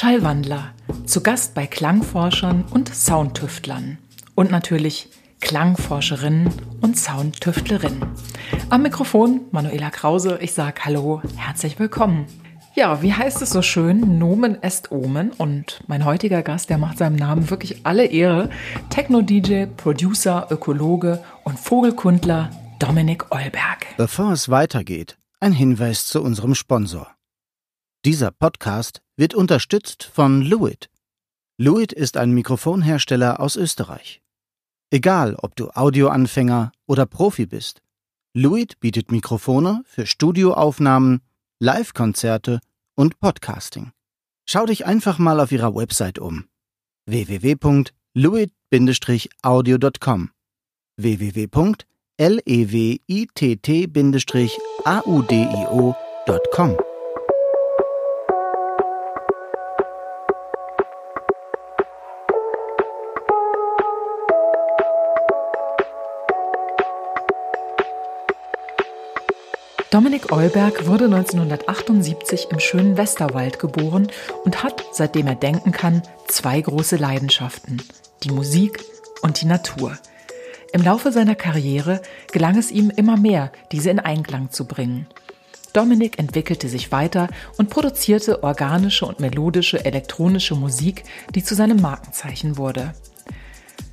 Schallwandler, zu Gast bei Klangforschern und Soundtüftlern. Und natürlich Klangforscherinnen und Soundtüftlerinnen. Am Mikrofon Manuela Krause. Ich sage Hallo, herzlich willkommen. Ja, wie heißt es so schön? Nomen est Omen. Und mein heutiger Gast, der macht seinem Namen wirklich alle Ehre. Techno-DJ, Producer, Ökologe und Vogelkundler Dominik Eulberg. Bevor es weitergeht, ein Hinweis zu unserem Sponsor. Dieser Podcast wird unterstützt von Luit. Luit ist ein Mikrofonhersteller aus Österreich. Egal, ob du Audioanfänger oder Profi bist, Luit bietet Mikrofone für Studioaufnahmen, Live-Konzerte und Podcasting. Schau dich einfach mal auf ihrer Website um. www.luit-audio.com www.lewitt-audio.com Dominik Eulberg wurde 1978 im schönen Westerwald geboren und hat, seitdem er denken kann, zwei große Leidenschaften, die Musik und die Natur. Im Laufe seiner Karriere gelang es ihm immer mehr, diese in Einklang zu bringen. Dominik entwickelte sich weiter und produzierte organische und melodische elektronische Musik, die zu seinem Markenzeichen wurde.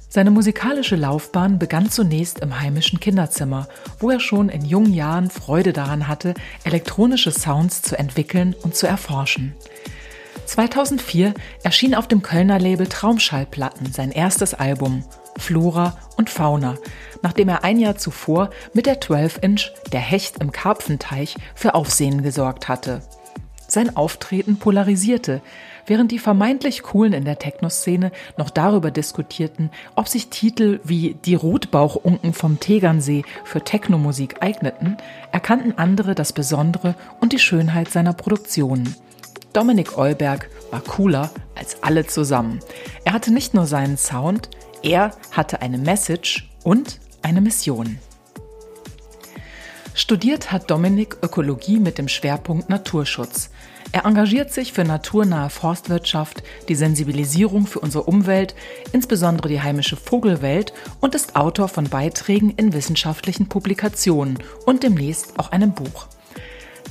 Seine musikalische Laufbahn begann zunächst im heimischen Kinderzimmer, wo er schon in jungen Jahren Freude daran hatte, elektronische Sounds zu entwickeln und zu erforschen. 2004 erschien auf dem Kölner Label Traumschallplatten sein erstes Album Flora und Fauna, nachdem er ein Jahr zuvor mit der 12-Inch Der Hecht im Karpfenteich für Aufsehen gesorgt hatte. Sein Auftreten polarisierte, während die vermeintlich Coolen in der Techno-Szene noch darüber diskutierten, ob sich Titel wie Die Rotbauchunken vom Tegernsee für Technomusik eigneten, erkannten andere das Besondere und die Schönheit seiner Produktionen. Dominik Eulberg war cooler als alle zusammen. Er hatte nicht nur seinen Sound, er hatte eine Message und eine Mission. Studiert hat Dominik Ökologie mit dem Schwerpunkt Naturschutz. Er engagiert sich für naturnahe Forstwirtschaft, die Sensibilisierung für unsere Umwelt, insbesondere die heimische Vogelwelt und ist Autor von Beiträgen in wissenschaftlichen Publikationen und demnächst auch einem Buch.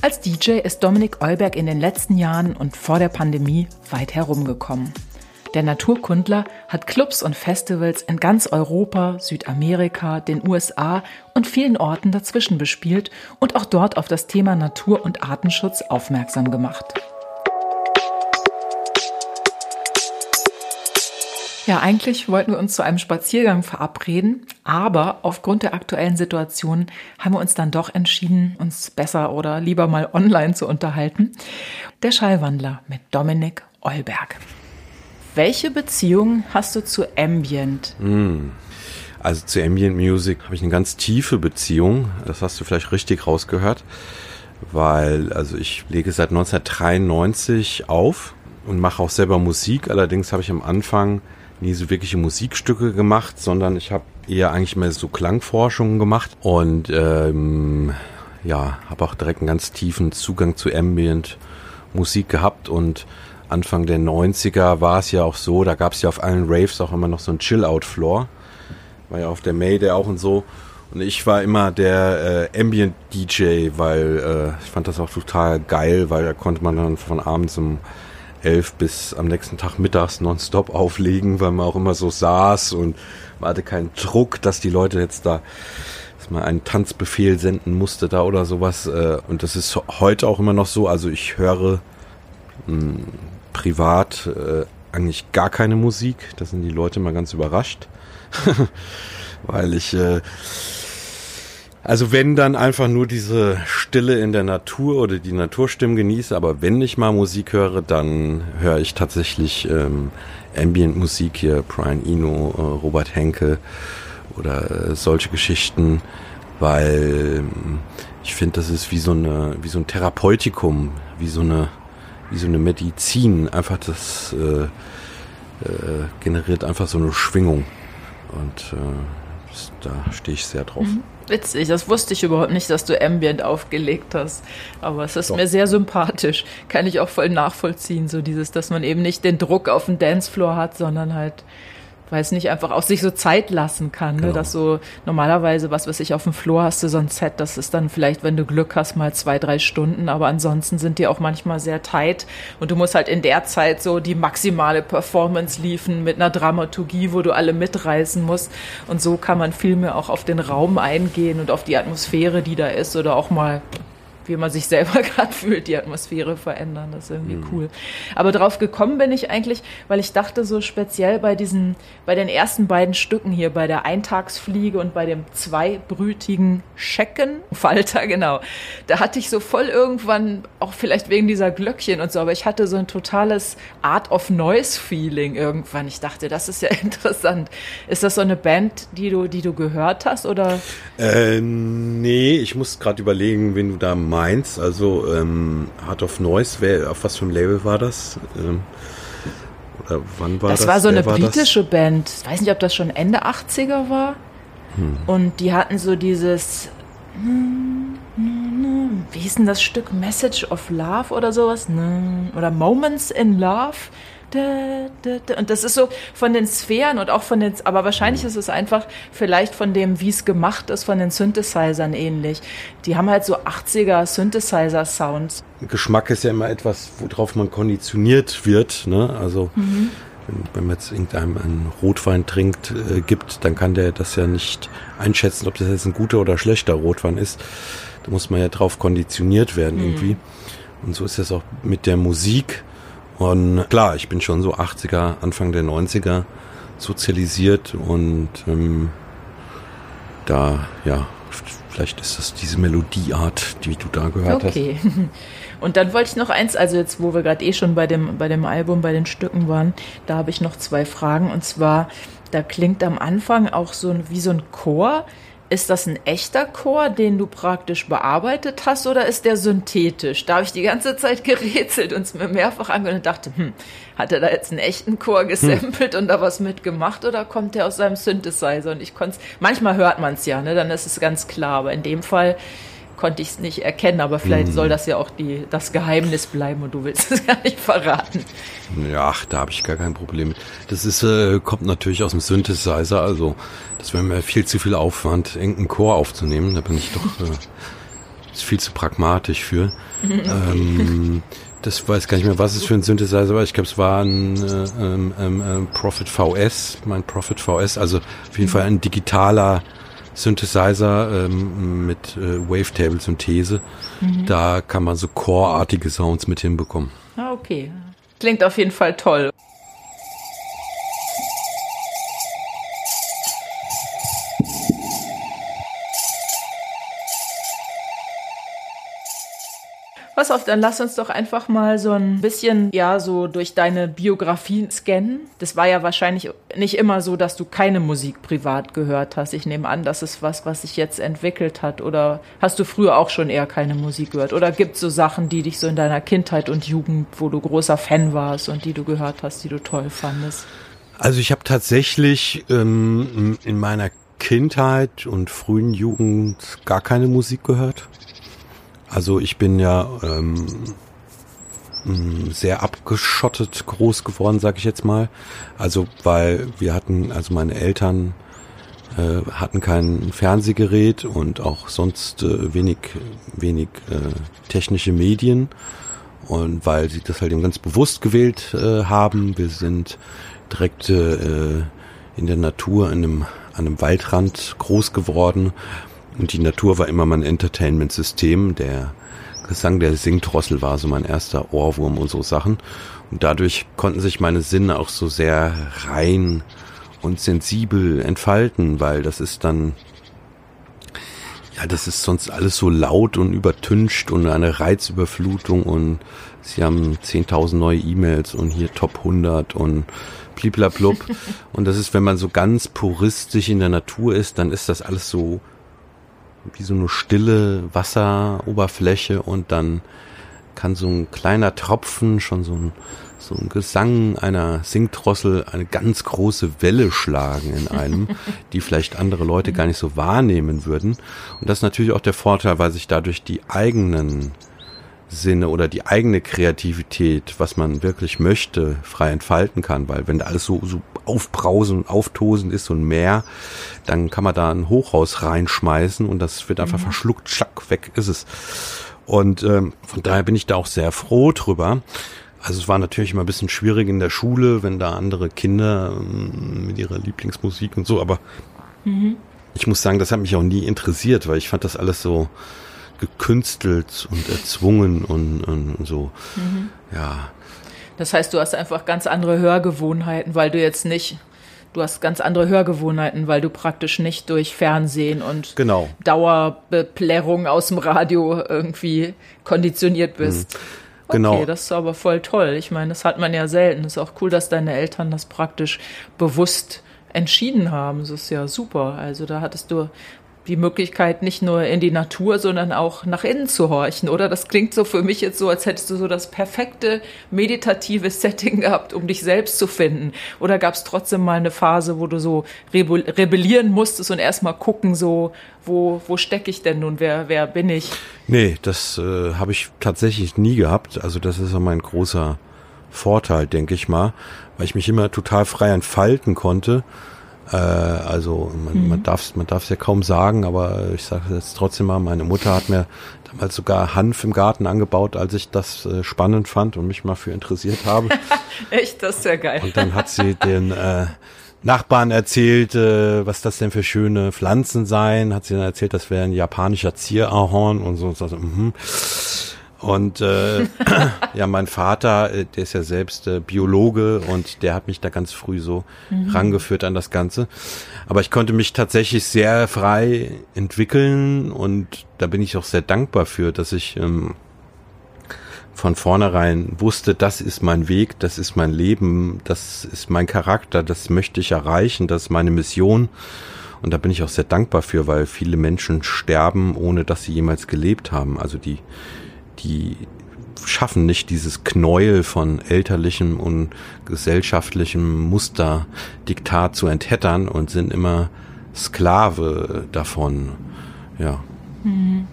Als DJ ist Dominik Eulberg in den letzten Jahren und vor der Pandemie weit herumgekommen. Der Naturkundler hat Clubs und Festivals in ganz Europa, Südamerika, den USA und vielen Orten dazwischen bespielt und auch dort auf das Thema Natur- und Artenschutz aufmerksam gemacht. Ja, eigentlich wollten wir uns zu einem Spaziergang verabreden, aber aufgrund der aktuellen Situation haben wir uns dann doch entschieden, uns besser oder lieber mal online zu unterhalten. Der Schallwandler mit Dominik Eulberg. Welche Beziehung hast du zu Ambient? Mm. Also zu Ambient Music habe ich eine ganz tiefe Beziehung. Das hast du vielleicht richtig rausgehört, weil also ich lege seit 1993 auf und mache auch selber Musik. Allerdings habe ich am Anfang nie so wirkliche Musikstücke gemacht, sondern ich habe eher eigentlich mehr so Klangforschungen gemacht und ähm, ja, habe auch direkt einen ganz tiefen Zugang zu Ambient Musik gehabt und Anfang der 90er war es ja auch so, da gab es ja auf allen Raves auch immer noch so ein Chill-Out-Floor. War ja auf der Mayday auch und so. Und ich war immer der äh, Ambient-DJ, weil äh, ich fand das auch total geil, weil da konnte man dann von abends um elf bis am nächsten Tag mittags nonstop auflegen, weil man auch immer so saß und man hatte keinen Druck, dass die Leute jetzt da dass man einen Tanzbefehl senden musste da oder sowas. Äh, und das ist heute auch immer noch so. Also ich höre hm, privat äh, eigentlich gar keine Musik. Da sind die Leute mal ganz überrascht. Weil ich, äh, also wenn dann einfach nur diese Stille in der Natur oder die Naturstimmen genieße, aber wenn ich mal Musik höre, dann höre ich tatsächlich ähm, Ambient-Musik hier, Brian Eno, äh, Robert Henke oder äh, solche Geschichten, weil äh, ich finde, das ist wie so eine, wie so ein Therapeutikum, wie so eine wie so eine Medizin. Einfach das äh, äh, generiert einfach so eine Schwingung. Und äh, Da stehe ich sehr drauf. Mhm. Witzig, das wusste ich überhaupt nicht, dass du Ambient aufgelegt hast. Aber es ist Doch. mir sehr sympathisch. Kann ich auch voll nachvollziehen, so dieses, dass man eben nicht den Druck auf dem Dancefloor hat, sondern halt weiß nicht, einfach auch sich so Zeit lassen kann. Ne? Genau. Dass so normalerweise, was weiß ich, auf dem Floor hast du so ein Set, das ist dann vielleicht, wenn du Glück hast, mal zwei, drei Stunden, aber ansonsten sind die auch manchmal sehr tight und du musst halt in der Zeit so die maximale Performance liefen mit einer Dramaturgie, wo du alle mitreißen musst und so kann man viel mehr auch auf den Raum eingehen und auf die Atmosphäre, die da ist oder auch mal wie man sich selber gerade fühlt, die Atmosphäre verändern. Das ist irgendwie mhm. cool. Aber drauf gekommen bin ich eigentlich, weil ich dachte so speziell bei diesen, bei den ersten beiden Stücken hier, bei der Eintagsfliege und bei dem zweibrütigen Schecken, Falter, genau. Da hatte ich so voll irgendwann, auch vielleicht wegen dieser Glöckchen und so, aber ich hatte so ein totales Art of Noise Feeling irgendwann. Ich dachte, das ist ja interessant. Ist das so eine Band, die du, die du gehört hast oder? Äh, nee, ich muss gerade überlegen, wen du da meinst Mainz, also ähm, Heart of Noise, wer, auf was für einem Label war das? Ähm, oder wann war das? Das war so wer eine war britische das? Band. Ich weiß nicht, ob das schon Ende 80er war. Hm. Und die hatten so dieses. Wie hieß denn das Stück? Message of Love oder sowas? Oder Moments in Love? Und das ist so von den Sphären und auch von den, aber wahrscheinlich ist es einfach vielleicht von dem, wie es gemacht ist, von den Synthesizern ähnlich. Die haben halt so 80er Synthesizer-Sounds. Geschmack ist ja immer etwas, worauf man konditioniert wird. Ne? Also mhm. wenn, wenn, man jetzt irgendeinem einen Rotwein trinkt, äh, gibt, dann kann der das ja nicht einschätzen, ob das jetzt ein guter oder schlechter Rotwein ist. Da muss man ja drauf konditioniert werden mhm. irgendwie. Und so ist es auch mit der Musik und klar, ich bin schon so 80er, Anfang der 90er sozialisiert und ähm, da, ja, vielleicht ist das diese Melodieart, die du da gehört okay. hast. Okay. Und dann wollte ich noch eins, also jetzt, wo wir gerade eh schon bei dem, bei dem Album, bei den Stücken waren, da habe ich noch zwei Fragen. Und zwar, da klingt am Anfang auch so wie so ein Chor. Ist das ein echter Chor, den du praktisch bearbeitet hast, oder ist der synthetisch? Da habe ich die ganze Zeit gerätselt und es mir mehrfach angehört und dachte, hm, hat er da jetzt einen echten Chor gesampelt hm. und da was mitgemacht oder kommt der aus seinem Synthesizer? Und ich konnte manchmal hört man es ja, ne? Dann ist es ganz klar. Aber in dem Fall konnte ich es nicht erkennen, aber vielleicht mhm. soll das ja auch die, das Geheimnis bleiben und du willst es gar nicht verraten. Ja, ach, da habe ich gar kein Problem. Das ist, äh, kommt natürlich aus dem Synthesizer, also das wäre mir viel zu viel Aufwand, irgendeinen Chor aufzunehmen. Da bin ich doch äh, ist viel zu pragmatisch für. ähm, das weiß gar nicht mehr, was es für ein Synthesizer war. Ich glaube, es war ein äh, ähm, ähm, ähm Profit VS, mein Profit VS, also auf jeden Fall ein digitaler Synthesizer ähm, mit äh, Wavetable-Synthese. Mhm. Da kann man so Core-artige Sounds mit hinbekommen. Ah, okay. Klingt auf jeden Fall toll. Pass auf, dann lass uns doch einfach mal so ein bisschen, ja, so durch deine Biografie scannen. Das war ja wahrscheinlich nicht immer so, dass du keine Musik privat gehört hast. Ich nehme an, das ist was, was sich jetzt entwickelt hat. Oder hast du früher auch schon eher keine Musik gehört? Oder gibt es so Sachen, die dich so in deiner Kindheit und Jugend, wo du großer Fan warst und die du gehört hast, die du toll fandest? Also ich habe tatsächlich ähm, in meiner Kindheit und frühen Jugend gar keine Musik gehört. Also ich bin ja ähm, sehr abgeschottet groß geworden, sag ich jetzt mal. Also weil wir hatten, also meine Eltern äh, hatten kein Fernsehgerät und auch sonst äh, wenig, wenig äh, technische Medien. Und weil sie das halt eben ganz bewusst gewählt äh, haben, wir sind direkt äh, in der Natur, in einem, an einem Waldrand groß geworden und die Natur war immer mein Entertainment-System. Der Gesang der Singdrossel war so mein erster Ohrwurm und so Sachen. Und dadurch konnten sich meine Sinne auch so sehr rein und sensibel entfalten, weil das ist dann, ja, das ist sonst alles so laut und übertüncht und eine Reizüberflutung und sie haben 10.000 neue E-Mails und hier Top 100 und bliblablub. und das ist, wenn man so ganz puristisch in der Natur ist, dann ist das alles so wie so eine stille Wasseroberfläche und dann kann so ein kleiner Tropfen schon so ein, so ein Gesang einer Singdrossel eine ganz große Welle schlagen in einem, die vielleicht andere Leute gar nicht so wahrnehmen würden. Und das ist natürlich auch der Vorteil, weil sich dadurch die eigenen Sinne oder die eigene Kreativität, was man wirklich möchte, frei entfalten kann, weil wenn alles so, so aufbrausen und auftosend ist und mehr, dann kann man da ein Hochhaus reinschmeißen und das wird einfach mhm. verschluckt, schack, weg ist es. Und ähm, von daher bin ich da auch sehr froh drüber. Also es war natürlich immer ein bisschen schwierig in der Schule, wenn da andere Kinder ähm, mit ihrer Lieblingsmusik und so, aber mhm. ich muss sagen, das hat mich auch nie interessiert, weil ich fand das alles so, gekünstelt und erzwungen und, und so. Mhm. Ja. Das heißt, du hast einfach ganz andere Hörgewohnheiten, weil du jetzt nicht, du hast ganz andere Hörgewohnheiten, weil du praktisch nicht durch Fernsehen und genau. Dauerbeplärrung aus dem Radio irgendwie konditioniert bist. Mhm. Genau. Okay, das ist aber voll toll. Ich meine, das hat man ja selten. Es ist auch cool, dass deine Eltern das praktisch bewusst entschieden haben. Das ist ja super. Also da hattest du die Möglichkeit, nicht nur in die Natur, sondern auch nach innen zu horchen, oder? Das klingt so für mich jetzt so, als hättest du so das perfekte meditative Setting gehabt, um dich selbst zu finden. Oder gab es trotzdem mal eine Phase, wo du so rebellieren musstest und erstmal gucken, so, wo, wo stecke ich denn nun, wer, wer bin ich? Nee, das äh, habe ich tatsächlich nie gehabt. Also das ist ja mein großer Vorteil, denke ich mal, weil ich mich immer total frei entfalten konnte äh, also man, mhm. man darf es man darf's ja kaum sagen, aber ich sage jetzt trotzdem mal, meine Mutter hat mir damals sogar Hanf im Garten angebaut, als ich das äh, spannend fand und mich mal für interessiert habe. Echt, das ist ja geil. Und dann hat sie den äh, Nachbarn erzählt, äh, was das denn für schöne Pflanzen seien. Hat sie dann erzählt, das wäre ein japanischer Zierahorn und so. Und so, mhm. Und äh, ja, mein Vater, äh, der ist ja selbst äh, Biologe und der hat mich da ganz früh so mhm. rangeführt an das Ganze. Aber ich konnte mich tatsächlich sehr frei entwickeln und da bin ich auch sehr dankbar für, dass ich ähm, von vornherein wusste, das ist mein Weg, das ist mein Leben, das ist mein Charakter, das möchte ich erreichen, das ist meine Mission. Und da bin ich auch sehr dankbar für, weil viele Menschen sterben, ohne dass sie jemals gelebt haben. Also die die schaffen nicht dieses Knäuel von elterlichem und gesellschaftlichem Musterdiktat zu enthättern und sind immer Sklave davon. Ja. Mhm.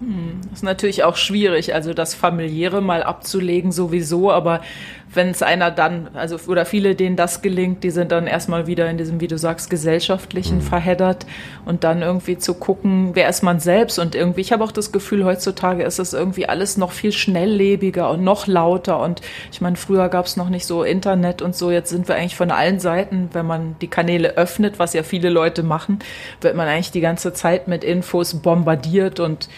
Hm, ist natürlich auch schwierig, also das familiäre mal abzulegen sowieso, aber wenn es einer dann, also oder viele, denen das gelingt, die sind dann erstmal wieder in diesem, wie du sagst, gesellschaftlichen mhm. verheddert und dann irgendwie zu gucken, wer ist man selbst und irgendwie, ich habe auch das Gefühl, heutzutage ist es irgendwie alles noch viel schnelllebiger und noch lauter und ich meine, früher gab es noch nicht so Internet und so, jetzt sind wir eigentlich von allen Seiten, wenn man die Kanäle öffnet, was ja viele Leute machen, wird man eigentlich die ganze Zeit mit Infos bombardiert und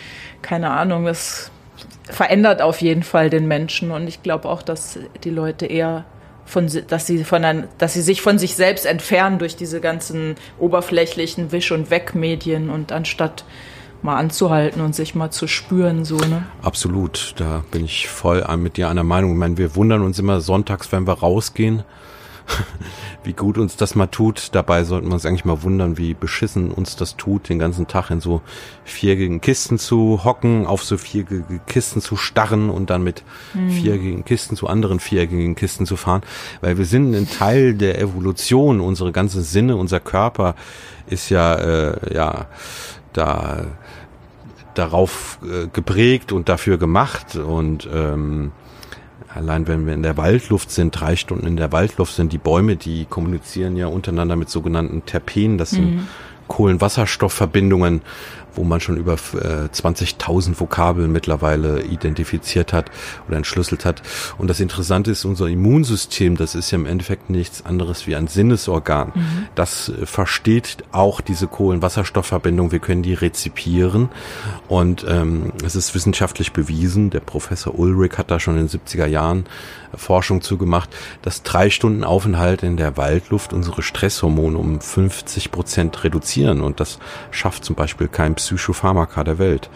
keine Ahnung, das verändert auf jeden Fall den Menschen und ich glaube auch, dass die Leute eher von, dass sie von ein, dass sie sich von sich selbst entfernen durch diese ganzen oberflächlichen Wisch- und Weg-Medien und anstatt mal anzuhalten und sich mal zu spüren, so, ne? Absolut, da bin ich voll mit dir einer Meinung. Ich meine, wir wundern uns immer sonntags, wenn wir rausgehen, wie gut uns das mal tut. Dabei sollten wir uns eigentlich mal wundern, wie beschissen uns das tut, den ganzen Tag in so viergigen Kisten zu hocken, auf so viergige Kisten zu starren und dann mit mhm. viergigen Kisten zu anderen viergigen Kisten zu fahren. Weil wir sind ein Teil der Evolution, unsere ganze Sinne, unser Körper ist ja, äh, ja, da darauf äh, geprägt und dafür gemacht und ähm, Allein wenn wir in der Waldluft sind, drei Stunden in der Waldluft sind, die Bäume, die kommunizieren ja untereinander mit sogenannten Terpenen. Das sind mhm. Kohlenwasserstoffverbindungen, wo man schon über äh, 20.000 Vokabeln mittlerweile identifiziert hat oder entschlüsselt hat. Und das Interessante ist, unser Immunsystem, das ist ja im Endeffekt nichts anderes wie ein Sinnesorgan. Mhm. Das äh, versteht auch diese Kohlenwasserstoffverbindung. Wir können die rezipieren. Und ähm, es ist wissenschaftlich bewiesen, der Professor Ulrich hat da schon in den 70er Jahren Forschung zugemacht, dass drei Stunden Aufenthalt in der Waldluft unsere Stresshormone um 50 Prozent reduzieren. Und das schafft zum Beispiel kein Psychopharmaka der Welt.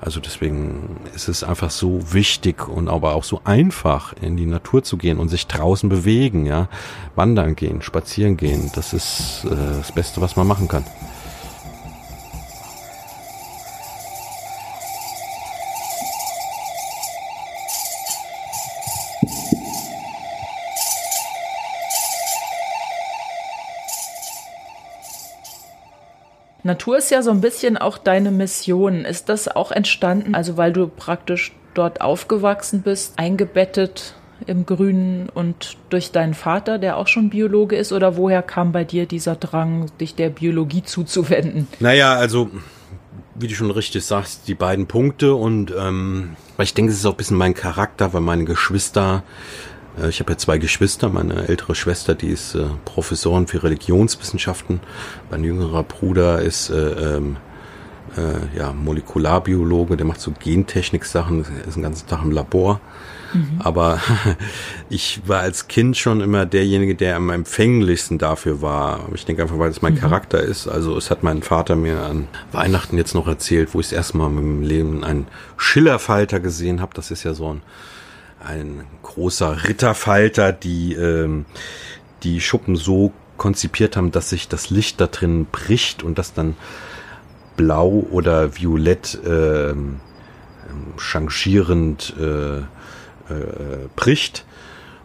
Also deswegen ist es einfach so wichtig und aber auch so einfach, in die Natur zu gehen und sich draußen bewegen, ja. Wandern gehen, spazieren gehen. Das ist äh, das Beste, was man machen kann. Natur ist ja so ein bisschen auch deine Mission. Ist das auch entstanden, also weil du praktisch dort aufgewachsen bist, eingebettet im Grünen und durch deinen Vater, der auch schon Biologe ist, oder woher kam bei dir dieser Drang, dich der Biologie zuzuwenden? Naja, also wie du schon richtig sagst, die beiden Punkte und ähm, ich denke, es ist auch ein bisschen mein Charakter, weil meine Geschwister, ich habe ja zwei Geschwister, meine ältere Schwester, die ist äh, Professorin für Religionswissenschaften, mein jüngerer Bruder ist äh, ähm, äh, ja, Molekularbiologe, der macht so Gentechnik-Sachen, ist den ganzen Tag im Labor. Mhm. Aber ich war als Kind schon immer derjenige, der am empfänglichsten dafür war. Ich denke einfach, weil es mein mhm. Charakter ist. Also es hat mein Vater mir an Weihnachten jetzt noch erzählt, wo ich das erste Mal in meinem Leben einen Schillerfalter gesehen habe. Das ist ja so ein, ein großer Ritterfalter, die ähm, die Schuppen so konzipiert haben, dass sich das Licht da drin bricht und das dann blau oder violett äh, changierend äh, äh, bricht.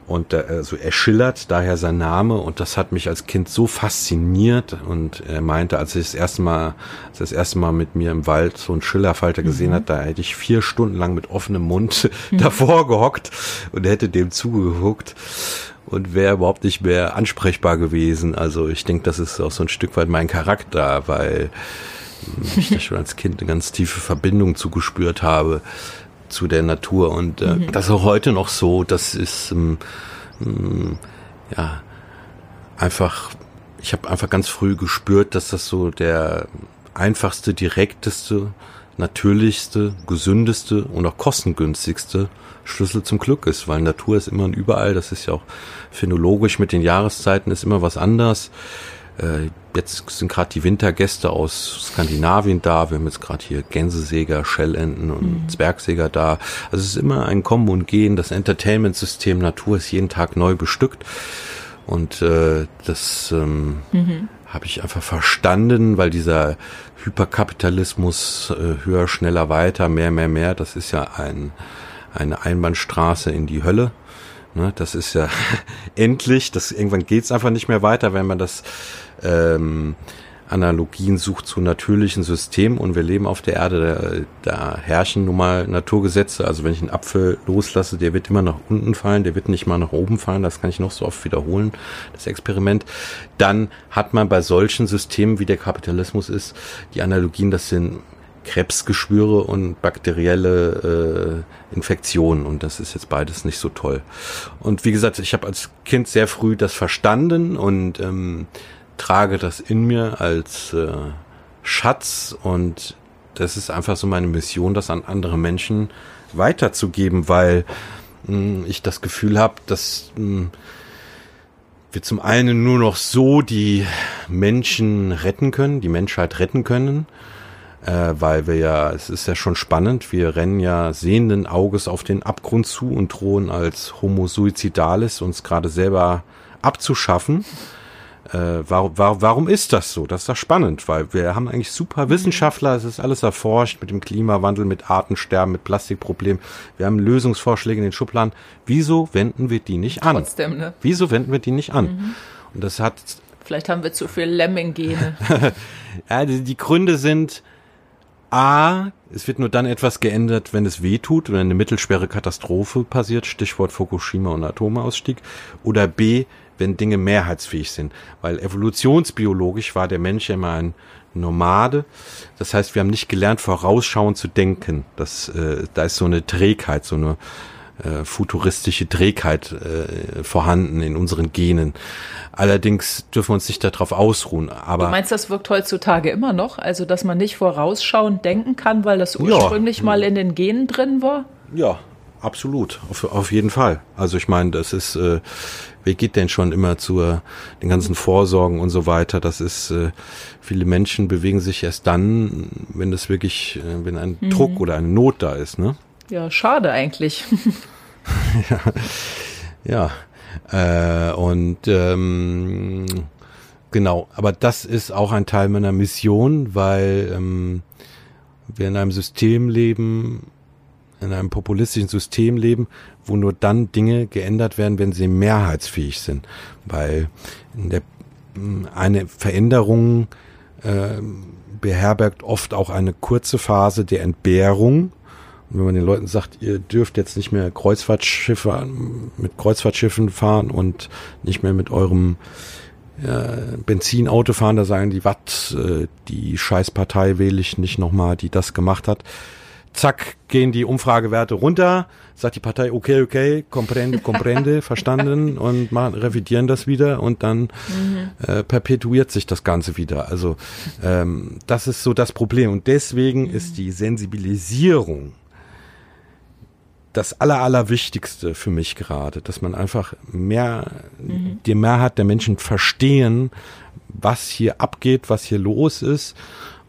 Und also er schillert, daher sein Name. Und das hat mich als Kind so fasziniert. Und er meinte, als ich das erste Mal, als er das erste Mal mit mir im Wald so einen Schillerfalter mhm. gesehen hat, da hätte ich vier Stunden lang mit offenem Mund mhm. davor gehockt und hätte dem zugeguckt und wäre überhaupt nicht mehr ansprechbar gewesen. Also ich denke, das ist auch so ein Stück weit mein Charakter, weil ich da schon als Kind eine ganz tiefe Verbindung zugespürt habe zu der Natur und äh, mhm. das ist auch heute noch so. Das ist ähm, ähm, ja einfach. Ich habe einfach ganz früh gespürt, dass das so der einfachste, direkteste, natürlichste, gesündeste und auch kostengünstigste Schlüssel zum Glück ist, weil Natur ist immer und überall. Das ist ja auch phänologisch mit den Jahreszeiten ist immer was anders. Äh, jetzt sind gerade die Wintergäste aus Skandinavien da. Wir haben jetzt gerade hier Gänsesäger, Schellenten und mhm. Zwergsäger da. Also es ist immer ein Kommen und Gehen. Das Entertainment-System Natur ist jeden Tag neu bestückt. Und äh, das ähm, mhm. habe ich einfach verstanden, weil dieser Hyperkapitalismus äh, höher, schneller, weiter, mehr, mehr, mehr, das ist ja ein, eine Einbahnstraße in die Hölle. Ne, das ist ja endlich, das irgendwann geht's einfach nicht mehr weiter, wenn man das ähm, Analogien sucht zu natürlichen Systemen und wir leben auf der Erde, da, da herrschen nun mal Naturgesetze. Also wenn ich einen Apfel loslasse, der wird immer nach unten fallen, der wird nicht mal nach oben fallen, das kann ich noch so oft wiederholen, das Experiment. Dann hat man bei solchen Systemen, wie der Kapitalismus ist, die Analogien, das sind Krebsgeschwüre und bakterielle äh, Infektionen. Und das ist jetzt beides nicht so toll. Und wie gesagt, ich habe als Kind sehr früh das verstanden und ähm, trage das in mir als äh, Schatz. Und das ist einfach so meine Mission, das an andere Menschen weiterzugeben, weil mh, hm, ich das Gefühl habe, dass mh, hm, wir zum einen nur noch so die Menschen retten können, die Menschheit retten können, äh, weil wir ja, es ist ja schon spannend, wir rennen ja sehenden Auges auf den Abgrund zu und drohen als Homo suicidalis uns gerade selber abzuschaffen. Äh, warum, warum, warum ist das so? Das ist doch spannend, weil wir haben eigentlich super Wissenschaftler, es ist alles erforscht mit dem Klimawandel, mit Artensterben, mit Plastikproblemen. Wir haben Lösungsvorschläge in den Schubladen. Wieso wenden wir die nicht an? Trotzdem, ne? Wieso wenden wir die nicht an? Mhm. Und das hat. Vielleicht haben wir zu viel Lemming-Gene. ja, die, die Gründe sind, A, es wird nur dann etwas geändert, wenn es weh tut, wenn eine mittelschwere Katastrophe passiert, Stichwort Fukushima und Atomausstieg. Oder B, wenn Dinge mehrheitsfähig sind. Weil evolutionsbiologisch war der Mensch immer ein Nomade. Das heißt, wir haben nicht gelernt, vorausschauend zu denken. Das, äh, da ist so eine Trägheit, so eine äh, futuristische Trägheit äh, vorhanden in unseren Genen. Allerdings dürfen wir uns nicht darauf ausruhen. Aber du meinst, das wirkt heutzutage immer noch? Also, dass man nicht vorausschauend denken kann, weil das ursprünglich ja. mal in den Genen drin war? Ja, absolut. Auf, auf jeden Fall. Also ich meine, das ist, äh, wer geht denn schon immer zu den ganzen Vorsorgen und so weiter? Das ist, äh, viele Menschen bewegen sich erst dann, wenn das wirklich, äh, wenn ein mhm. Druck oder eine Not da ist, ne? Ja, schade eigentlich. ja, ja. Äh, und ähm, genau, aber das ist auch ein Teil meiner Mission, weil ähm, wir in einem System leben, in einem populistischen System leben, wo nur dann Dinge geändert werden, wenn sie mehrheitsfähig sind. Weil der, eine Veränderung äh, beherbergt oft auch eine kurze Phase der Entbehrung. Und wenn man den Leuten sagt, ihr dürft jetzt nicht mehr Kreuzfahrtschiffe mit Kreuzfahrtschiffen fahren und nicht mehr mit eurem äh, Benzinauto fahren, da sagen die, was, äh, die Scheißpartei wähle ich nicht nochmal, die das gemacht hat. Zack, gehen die Umfragewerte runter, sagt die Partei, okay, okay, comprende, comprende, verstanden und machen, revidieren das wieder und dann mhm. äh, perpetuiert sich das Ganze wieder. Also ähm, das ist so das Problem und deswegen mhm. ist die Sensibilisierung das aller, allerwichtigste für mich gerade, dass man einfach mehr, mhm. die Mehrheit der Menschen verstehen, was hier abgeht, was hier los ist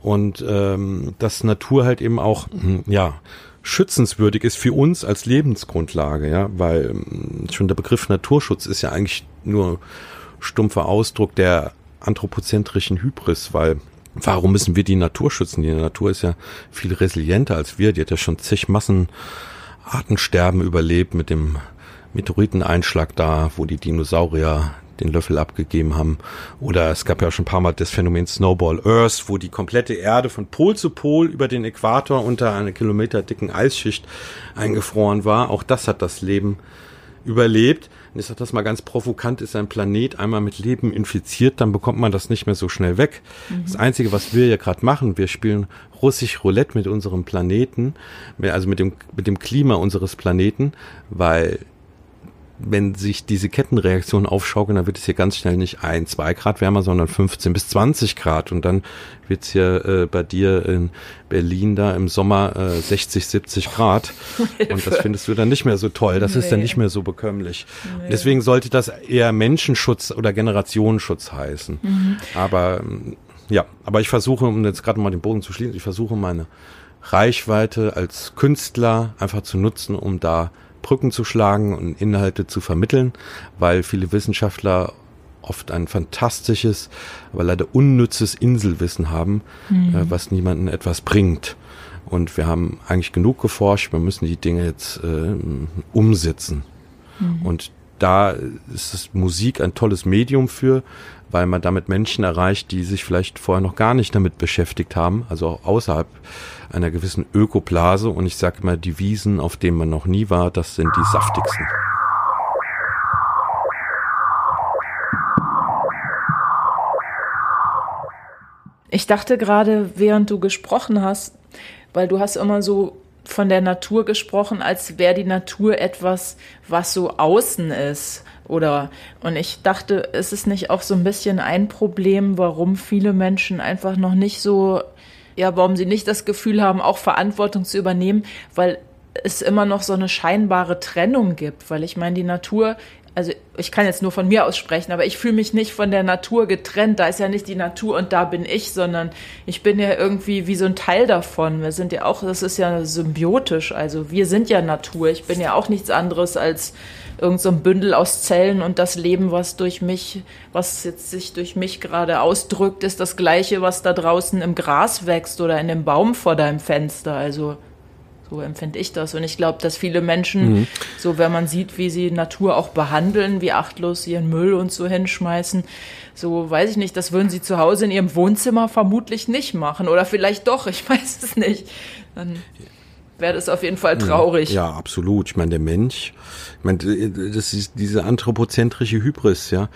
und ähm, dass Natur halt eben auch, hm, ja, schützenswürdig ist für uns als Lebensgrundlage, ja, weil ähm, schon der Begriff Naturschutz ist ja eigentlich nur stumpfer Ausdruck der anthropozentrischen Hybris, weil warum müssen wir die Natur schützen? Die Natur ist ja viel resilienter als wir, die hat ja schon zig Massen Artensterben überlebt mit dem Meteoriteneinschlag da, wo die Dinosaurier den Löffel abgegeben haben. Oder es gab ja schon ein paar Mal das Phänomen Snowball Earth, wo die komplette Erde von Pol zu Pol über den Äquator unter einer Kilometer dicken Eisschicht eingefroren war. Auch das hat das Leben überlebt. Und ich sage das mal ganz provokant, ist ein Planet einmal mit Leben infiziert, dann bekommt man das nicht mehr so schnell weg. Mhm. Das Einzige, was wir ja gerade machen, wir spielen russisch Roulette mit unserem Planeten, also mit dem, mit dem Klima unseres Planeten, weil wenn sich diese Kettenreaktionen aufschaukeln, dann wird es hier ganz schnell nicht ein, zwei Grad wärmer, sondern 15 bis 20 Grad. Und dann wird es hier äh, bei dir in Berlin da im Sommer äh, 60, 70 Grad. Und das findest du dann nicht mehr so toll. Das nee. ist dann nicht mehr so bekömmlich. Nee. Deswegen sollte das eher Menschenschutz oder Generationenschutz heißen. Mhm. Aber ja, aber ich versuche, um jetzt gerade mal den Boden zu schließen, ich versuche meine Reichweite als Künstler einfach zu nutzen, um da Brücken zu schlagen und Inhalte zu vermitteln, weil viele Wissenschaftler oft ein fantastisches, aber leider unnützes Inselwissen haben, mhm. äh, was niemanden etwas bringt. Und wir haben eigentlich genug geforscht, wir müssen die Dinge jetzt äh, umsetzen. Mhm. Und da ist Musik ein tolles Medium für, weil man damit Menschen erreicht, die sich vielleicht vorher noch gar nicht damit beschäftigt haben, also auch außerhalb einer gewissen Ökoblase. Und ich sage immer, die Wiesen, auf denen man noch nie war, das sind die saftigsten. Ich dachte gerade, während du gesprochen hast, weil du hast immer so von der Natur gesprochen, als wäre die Natur etwas, was so außen ist. Oder und ich dachte, ist es nicht auch so ein bisschen ein Problem, warum viele Menschen einfach noch nicht so ja, warum sie nicht das Gefühl haben, auch Verantwortung zu übernehmen, weil es immer noch so eine scheinbare Trennung gibt, weil ich meine, die Natur, also ich kann jetzt nur von mir aus sprechen, aber ich fühle mich nicht von der Natur getrennt. Da ist ja nicht die Natur und da bin ich, sondern ich bin ja irgendwie wie so ein Teil davon. Wir sind ja auch, das ist ja symbiotisch. Also wir sind ja Natur. Ich bin ja auch nichts anderes als irgend so ein Bündel aus Zellen und das Leben, was durch mich, was jetzt sich durch mich gerade ausdrückt, ist das gleiche, was da draußen im Gras wächst oder in dem Baum vor deinem Fenster. Also so empfinde ich das. Und ich glaube, dass viele Menschen, mhm. so wenn man sieht, wie sie Natur auch behandeln, wie achtlos ihren Müll und so hinschmeißen, so weiß ich nicht, das würden sie zu Hause in ihrem Wohnzimmer vermutlich nicht machen. Oder vielleicht doch, ich weiß es nicht. Dann wäre das auf jeden Fall traurig. Ja, absolut. Ich meine, der Mensch, ich meine, das ist diese anthropozentrische Hybris, ja.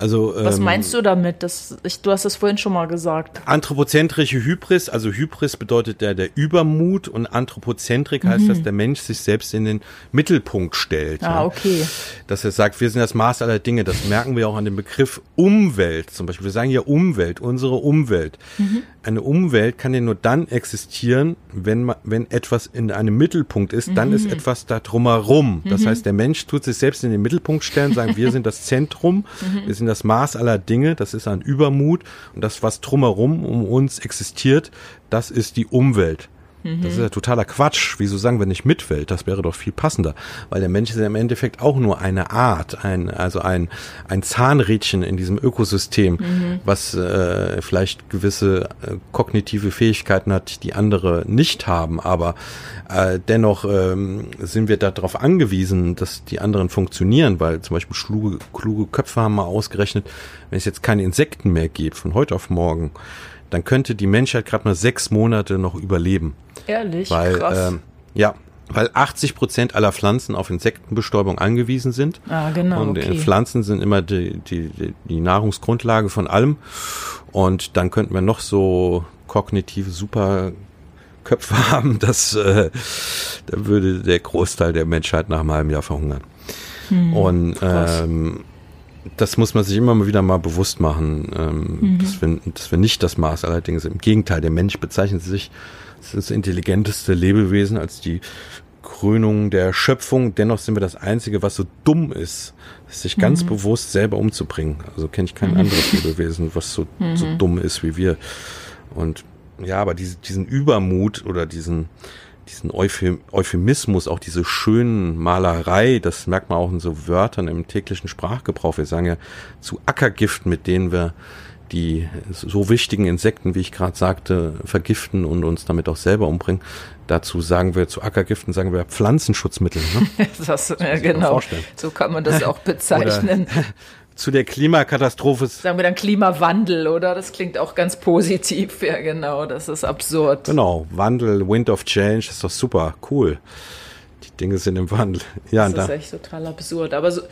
Also, Was ähm, meinst du damit? Das, ich, du hast das vorhin schon mal gesagt. Anthropozentrische Hybris, also Hybris bedeutet ja der Übermut und Anthropozentrik mhm. heißt, dass der Mensch sich selbst in den Mittelpunkt stellt. Ah, ja. okay. Dass er sagt, wir sind das Maß aller Dinge. Das merken wir auch an dem Begriff Umwelt zum Beispiel. Wir sagen ja Umwelt, unsere Umwelt. Mhm. Eine Umwelt kann ja nur dann existieren, wenn, man, wenn etwas in einem Mittelpunkt ist, dann mhm. ist etwas da drumherum. Das mhm. heißt, der Mensch tut sich selbst in den Mittelpunkt stellen, sagen, wir sind das Zentrum, mhm. wir sind das Maß aller Dinge, das ist ein Übermut und das, was drumherum um uns existiert, das ist die Umwelt. Das ist ja totaler Quatsch. Wieso sagen wir nicht Mitwelt? Das wäre doch viel passender. Weil der Mensch ist ja im Endeffekt auch nur eine Art, ein, also ein, ein Zahnrädchen in diesem Ökosystem, mhm. was äh, vielleicht gewisse äh, kognitive Fähigkeiten hat, die andere nicht haben. Aber äh, dennoch ähm, sind wir darauf angewiesen, dass die anderen funktionieren, weil zum Beispiel kluge, kluge Köpfe haben mal ausgerechnet, wenn es jetzt keine Insekten mehr gibt, von heute auf morgen, dann könnte die Menschheit gerade mal sechs Monate noch überleben. Ehrlich? Weil, Krass. Ähm, ja, weil 80 Prozent aller Pflanzen auf Insektenbestäubung angewiesen sind. ah, genau. Und okay. Pflanzen sind immer die, die, die- die Nahrungsgrundlage von allem. Und dann könnten wir noch so kognitive Superköpfe haben, dass äh, da würde der Großteil der Menschheit nach einem halben Jahr verhungern. Hm, Und krass. ähm, das muss man sich immer mal wieder mal bewusst machen, ähm, Mhm. dass, wir, dass wir nicht das Maß aller Dinge sind. Im Gegenteil, der Mensch bezeichnet sich als das intelligenteste Lebewesen, als die Krönung der Schöpfung. Dennoch sind wir das Einzige, was so dumm ist, sich Mhm. ganz bewusst selber umzubringen. Also kenne ich kein anderes Lebewesen, was so, so Mhm. dumm ist wie wir. Und ja, aber diese, diesen Übermut oder diesen, diesen Euphem Euphemismus, auch diese schönen Malerei, das merkt man auch in so Wörtern im täglichen Sprachgebrauch. Wir sagen ja zu Ackergiften, mit denen wir die so wichtigen Insekten, wie ich gerade sagte, vergiften und uns damit auch selber umbringen. Dazu sagen wir zu Ackergiften, sagen wir Pflanzenschutzmittel. Ne? das, ja, mir genau. So kann man das auch bezeichnen. zu der Klimakatastrophe Sagen wir dann Klimawandel, oder? Das klingt auch ganz positiv. Ja, genau. Das ist absurd. Genau, Wandel, Wind of Change, ist doch super, cool. Dinge sind im Wandel. Ja, Das da, ist echt total absurd. Aber so,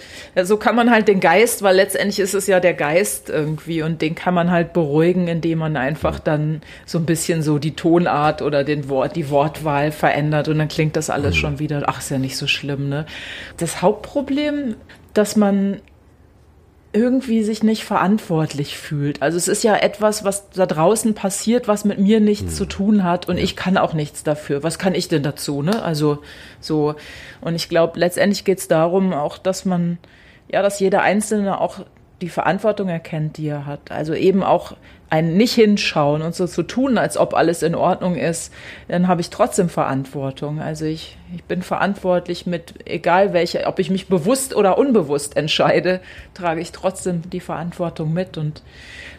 so kann man halt den Geist, weil letztendlich ist es ja der Geist irgendwie und den kann man halt beruhigen, indem man einfach dann so ein bisschen so die Tonart oder den Wort, die Wortwahl verändert und dann klingt das alles Mhm. schon wieder, ach, ist ja nicht so schlimm, ne? Das Hauptproblem, dass man irgendwie sich nicht verantwortlich fühlt. Also es ist ja etwas, was da draußen passiert, was mit mir nichts zu tun hat und ich kann auch nichts dafür. Was kann ich denn dazu, ne? Also so und ich glaube, letztendlich geht es darum auch, dass man ja, dass jeder Einzelne auch die Verantwortung erkennt, die er hat. Also eben auch ein nicht hinschauen und so zu tun, als ob alles in Ordnung ist, dann habe ich trotzdem Verantwortung. Also ich, ich bin verantwortlich mit, egal welche, ob ich mich bewusst oder unbewusst entscheide, trage ich trotzdem die Verantwortung mit. Und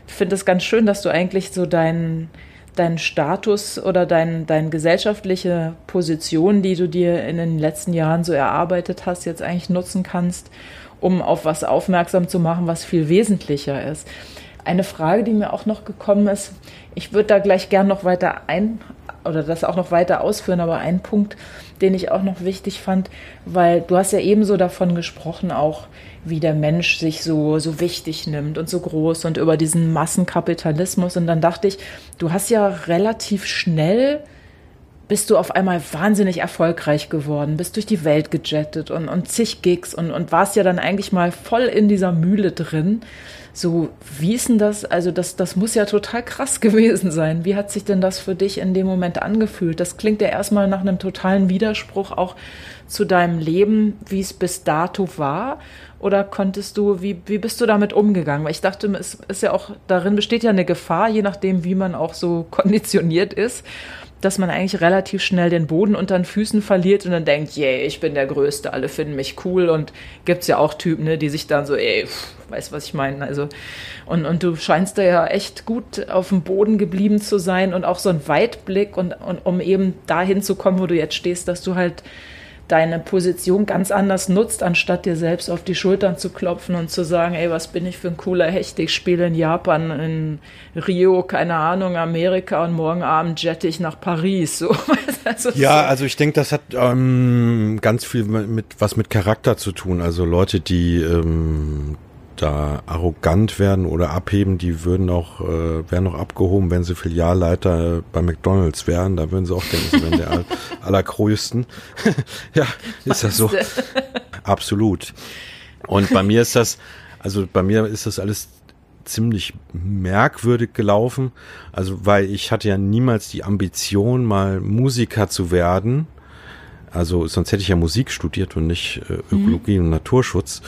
ich finde es ganz schön, dass du eigentlich so deinen deinen Status oder dein, deine gesellschaftliche Position, die du dir in den letzten Jahren so erarbeitet hast, jetzt eigentlich nutzen kannst, um auf was aufmerksam zu machen, was viel wesentlicher ist. Eine Frage, die mir auch noch gekommen ist, ich würde da gleich gern noch weiter ein oder das auch noch weiter ausführen, aber ein Punkt, den ich auch noch wichtig fand, weil du hast ja ebenso davon gesprochen, auch wie der Mensch sich so, so wichtig nimmt und so groß und über diesen Massenkapitalismus. Und dann dachte ich, du hast ja relativ schnell bist du auf einmal wahnsinnig erfolgreich geworden, bist durch die Welt gejettet und, und zig Gigs und, und warst ja dann eigentlich mal voll in dieser Mühle drin. So, wie ist denn das? Also, das, das muss ja total krass gewesen sein. Wie hat sich denn das für dich in dem Moment angefühlt? Das klingt ja erstmal nach einem totalen Widerspruch auch zu deinem Leben, wie es bis dato war. Oder konntest du, wie, wie bist du damit umgegangen? Weil ich dachte, es ist ja auch, darin besteht ja eine Gefahr, je nachdem, wie man auch so konditioniert ist dass man eigentlich relativ schnell den Boden unter den Füßen verliert und dann denkt, yay, ich bin der Größte, alle finden mich cool. Und gibt's ja auch Typen, ne, die sich dann so, ey, pff, weißt was ich meine, also und, und du scheinst da ja echt gut auf dem Boden geblieben zu sein und auch so ein Weitblick und, und um eben dahin zu kommen, wo du jetzt stehst, dass du halt deine Position ganz anders nutzt, anstatt dir selbst auf die Schultern zu klopfen und zu sagen, ey, was bin ich für ein cooler Hecht, ich spiele in Japan, in Rio, keine Ahnung, Amerika und morgen Abend jette ich nach Paris. So. Also ja, also ich denke, das hat ähm, ganz viel mit was mit Charakter zu tun. Also Leute, die ähm, da arrogant werden oder abheben, die würden auch, äh, wären noch abgehoben, wenn sie Filialleiter bei McDonalds wären. Da würden sie auch denken, sie wären der all, allergrößten. ja, ist das so. Absolut. Und bei mir ist das, also bei mir ist das alles ziemlich merkwürdig gelaufen. Also, weil ich hatte ja niemals die Ambition, mal Musiker zu werden. Also, sonst hätte ich ja Musik studiert und nicht äh, Ökologie mhm. und Naturschutz.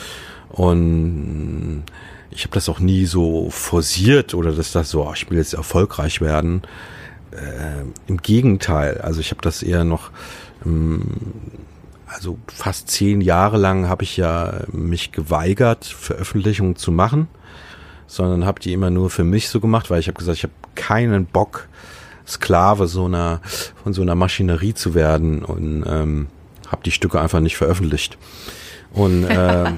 Und ich habe das auch nie so forciert oder dass das so, oh, ich will jetzt erfolgreich werden. Äh, Im Gegenteil, also ich habe das eher noch, ähm, also fast zehn Jahre lang habe ich ja mich geweigert, Veröffentlichungen zu machen, sondern habe die immer nur für mich so gemacht, weil ich habe gesagt, ich habe keinen Bock, Sklave so einer von so einer Maschinerie zu werden und ähm, habe die Stücke einfach nicht veröffentlicht. Und äh,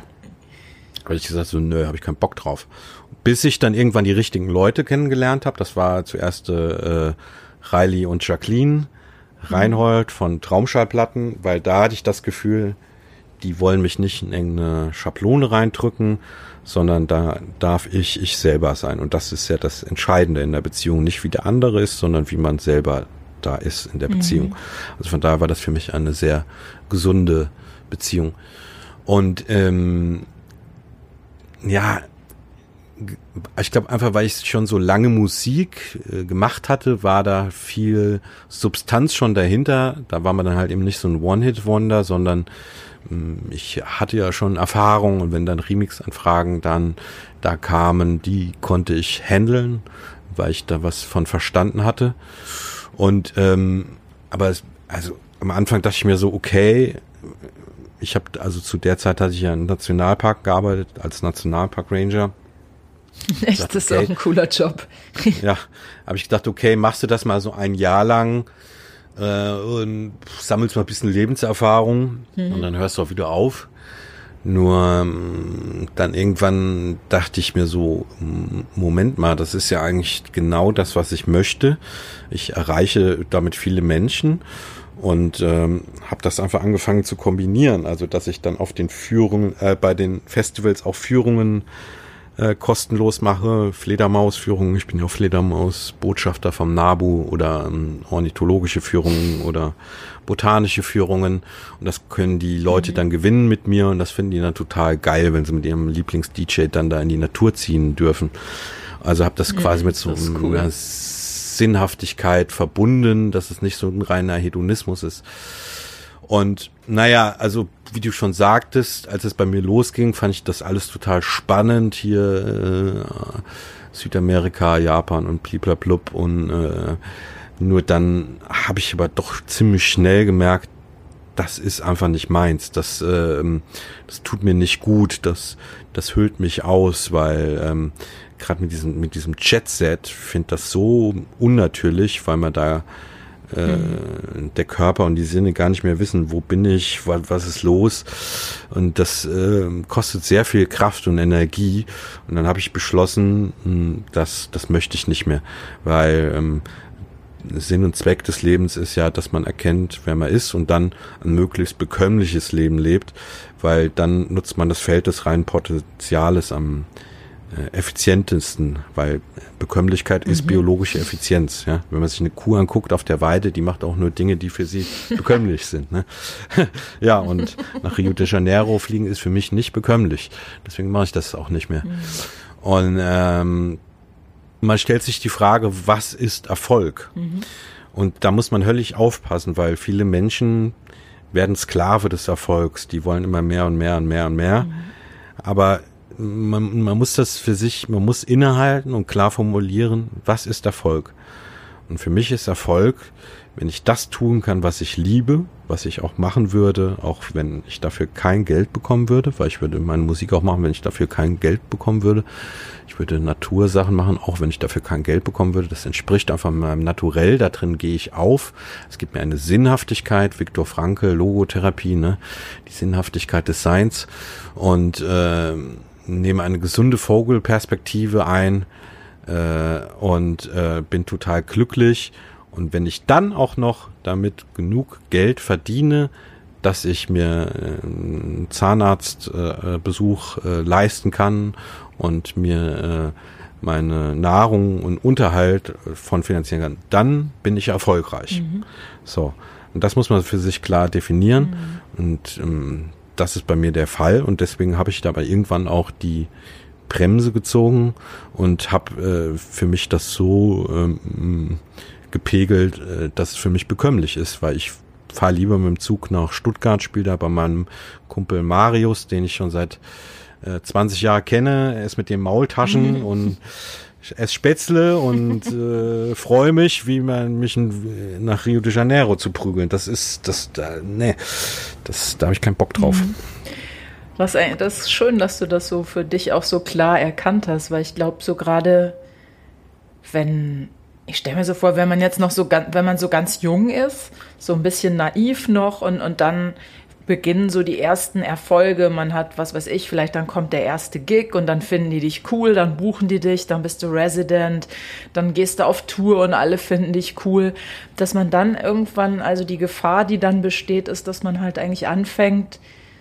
habe ich gesagt, so, nö, habe ich keinen Bock drauf. bis ich dann irgendwann die richtigen Leute kennengelernt habe. Das war zuerst äh, Riley und Jacqueline Reinhold von Traumschallplatten, weil da hatte ich das Gefühl, die wollen mich nicht in irgendeine Schablone reindrücken, sondern da darf ich ich selber sein. Und das ist ja das Entscheidende in der Beziehung. Nicht wie der andere ist, sondern wie man selber da ist in der mhm. Beziehung. Also von daher war das für mich eine sehr gesunde Beziehung. Und ähm, ja, ich glaube einfach, weil ich schon so lange Musik äh, gemacht hatte, war da viel Substanz schon dahinter. Da war man dann halt eben nicht so ein One-Hit-Wonder, sondern ähm, ich hatte ja schon Erfahrung und wenn dann Remix-Anfragen dann da kamen, die konnte ich handeln, weil ich da was von verstanden hatte. Und ähm, aber es, also am Anfang dachte ich mir so, okay, ich habe also zu der Zeit hatte ich ja im Nationalpark gearbeitet als Nationalpark Ranger Echt, das ist okay. auch ein cooler Job. ja, habe ich gedacht, okay, machst du das mal so ein Jahr lang äh, und sammelst mal ein bisschen Lebenserfahrung mhm. und dann hörst du auch wieder auf. Nur ähm, dann irgendwann dachte ich mir so, Moment mal, das ist ja eigentlich genau das, was ich möchte. Ich erreiche damit viele Menschen und ähm, habe das einfach angefangen zu kombinieren. Also dass ich dann auf den Führungen, äh, bei den Festivals auch Führungen äh, kostenlos mache, Fledermausführungen, ich bin ja auch Fledermaus-Botschafter vom NABU oder ähm, ornithologische Führungen oder botanische Führungen und das können die Leute mhm. dann gewinnen mit mir und das finden die dann total geil, wenn sie mit ihrem Lieblings-DJ dann da in die Natur ziehen dürfen. Also habe das quasi mit so cool. Sinnhaftigkeit verbunden, dass es nicht so ein reiner Hedonismus ist. Und naja, also wie du schon sagtest, als es bei mir losging, fand ich das alles total spannend. Hier äh, Südamerika, Japan und bliblablub. Und äh, nur dann habe ich aber doch ziemlich schnell gemerkt, das ist einfach nicht meins. Das, ähm, das tut mir nicht gut. Das, das hüllt mich aus, weil ähm, gerade mit diesem, mit diesem Jet-Set finde das so unnatürlich, weil man da äh, der Körper und die Sinne gar nicht mehr wissen, wo bin ich, was, was ist los. Und das äh, kostet sehr viel Kraft und Energie. Und dann habe ich beschlossen, hm, das, das möchte ich nicht mehr, weil ähm, Sinn und Zweck des Lebens ist ja, dass man erkennt, wer man ist und dann ein möglichst bekömmliches Leben lebt, weil dann nutzt man das Feld des reinen Potenziales am effizientesten, weil Bekömmlichkeit mhm. ist biologische Effizienz. Ja? Wenn man sich eine Kuh anguckt auf der Weide, die macht auch nur Dinge, die für sie bekömmlich sind. Ne? ja, und nach Rio de Janeiro fliegen ist für mich nicht bekömmlich. Deswegen mache ich das auch nicht mehr. Mhm. Und ähm, man stellt sich die Frage, was ist Erfolg? Mhm. Und da muss man höllisch aufpassen, weil viele Menschen werden Sklave des Erfolgs. Die wollen immer mehr und mehr und mehr und mehr. Mhm. Aber man, man muss das für sich, man muss innehalten und klar formulieren, was ist Erfolg. Und für mich ist Erfolg, wenn ich das tun kann, was ich liebe, was ich auch machen würde, auch wenn ich dafür kein Geld bekommen würde, weil ich würde meine Musik auch machen, wenn ich dafür kein Geld bekommen würde. Ich würde Natursachen machen, auch wenn ich dafür kein Geld bekommen würde. Das entspricht einfach meinem Naturell, da drin gehe ich auf. Es gibt mir eine Sinnhaftigkeit, Viktor Franke, Logotherapie, ne? die Sinnhaftigkeit des Seins. Und äh, nehme eine gesunde Vogelperspektive ein äh, und äh, bin total glücklich. Und wenn ich dann auch noch damit genug Geld verdiene, dass ich mir äh, einen Zahnarztbesuch äh, äh, leisten kann und mir äh, meine Nahrung und Unterhalt von finanzieren kann, dann bin ich erfolgreich. Mhm. So. Und das muss man für sich klar definieren. Mhm. Und ähm, das ist bei mir der Fall und deswegen habe ich dabei irgendwann auch die Bremse gezogen und habe äh, für mich das so ähm, gepegelt, äh, dass es für mich bekömmlich ist, weil ich fahre lieber mit dem Zug nach Stuttgart, spiele da bei meinem Kumpel Marius, den ich schon seit äh, 20 Jahren kenne. Er ist mit den Maultaschen mhm. und ich esse Spätzle und äh, freue mich, wie man mich nach Rio de Janeiro zu prügeln. Das ist, das, da, nee, das, da habe ich keinen Bock drauf. Mhm. Was, das ist schön, dass du das so für dich auch so klar erkannt hast, weil ich glaube, so gerade, wenn, ich stelle mir so vor, wenn man jetzt noch so, wenn man so ganz jung ist, so ein bisschen naiv noch und, und dann beginnen so die ersten Erfolge. Man hat, was weiß ich, vielleicht dann kommt der erste Gig und dann finden die dich cool, dann buchen die dich, dann bist du Resident, dann gehst du auf Tour und alle finden dich cool. Dass man dann irgendwann, also die Gefahr, die dann besteht, ist, dass man halt eigentlich anfängt,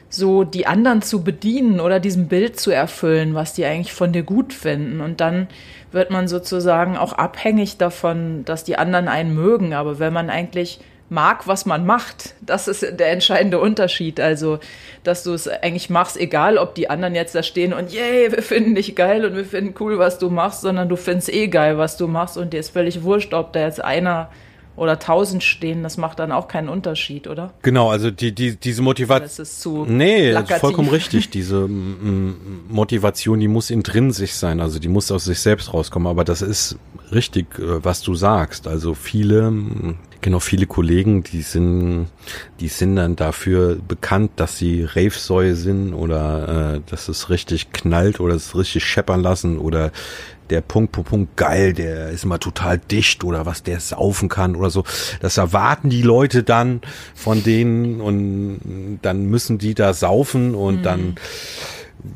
so die anderen zu bedienen oder diesem Bild zu erfüllen, was die eigentlich von dir gut finden. Und dann wird man sozusagen auch abhängig davon, dass die anderen einen mögen. Aber wenn man eigentlich mag, was man macht. Das ist der entscheidende Unterschied. Also, dass du es eigentlich machst, egal ob die anderen jetzt da stehen und yay, wir finden dich geil und wir finden cool, was du machst, sondern du findest eh geil, was du machst und dir ist völlig wurscht, ob da jetzt einer oder tausend stehen, das macht dann auch keinen Unterschied, oder? Genau, also die, die, diese Motivation. Das ist zu. Nee, plakativ. vollkommen richtig. Diese m, Motivation, die muss intrinsisch sein, also die muss aus sich selbst rauskommen. Aber das ist richtig, äh, was du sagst. Also viele, genau viele Kollegen, die sind, die sind dann dafür bekannt, dass sie Rave-Säue sind oder äh, dass es richtig knallt oder es richtig scheppern lassen oder der Punkt, Punkt, Punkt, geil, der ist immer total dicht oder was der saufen kann oder so. Das erwarten die Leute dann von denen und dann müssen die da saufen und mhm. dann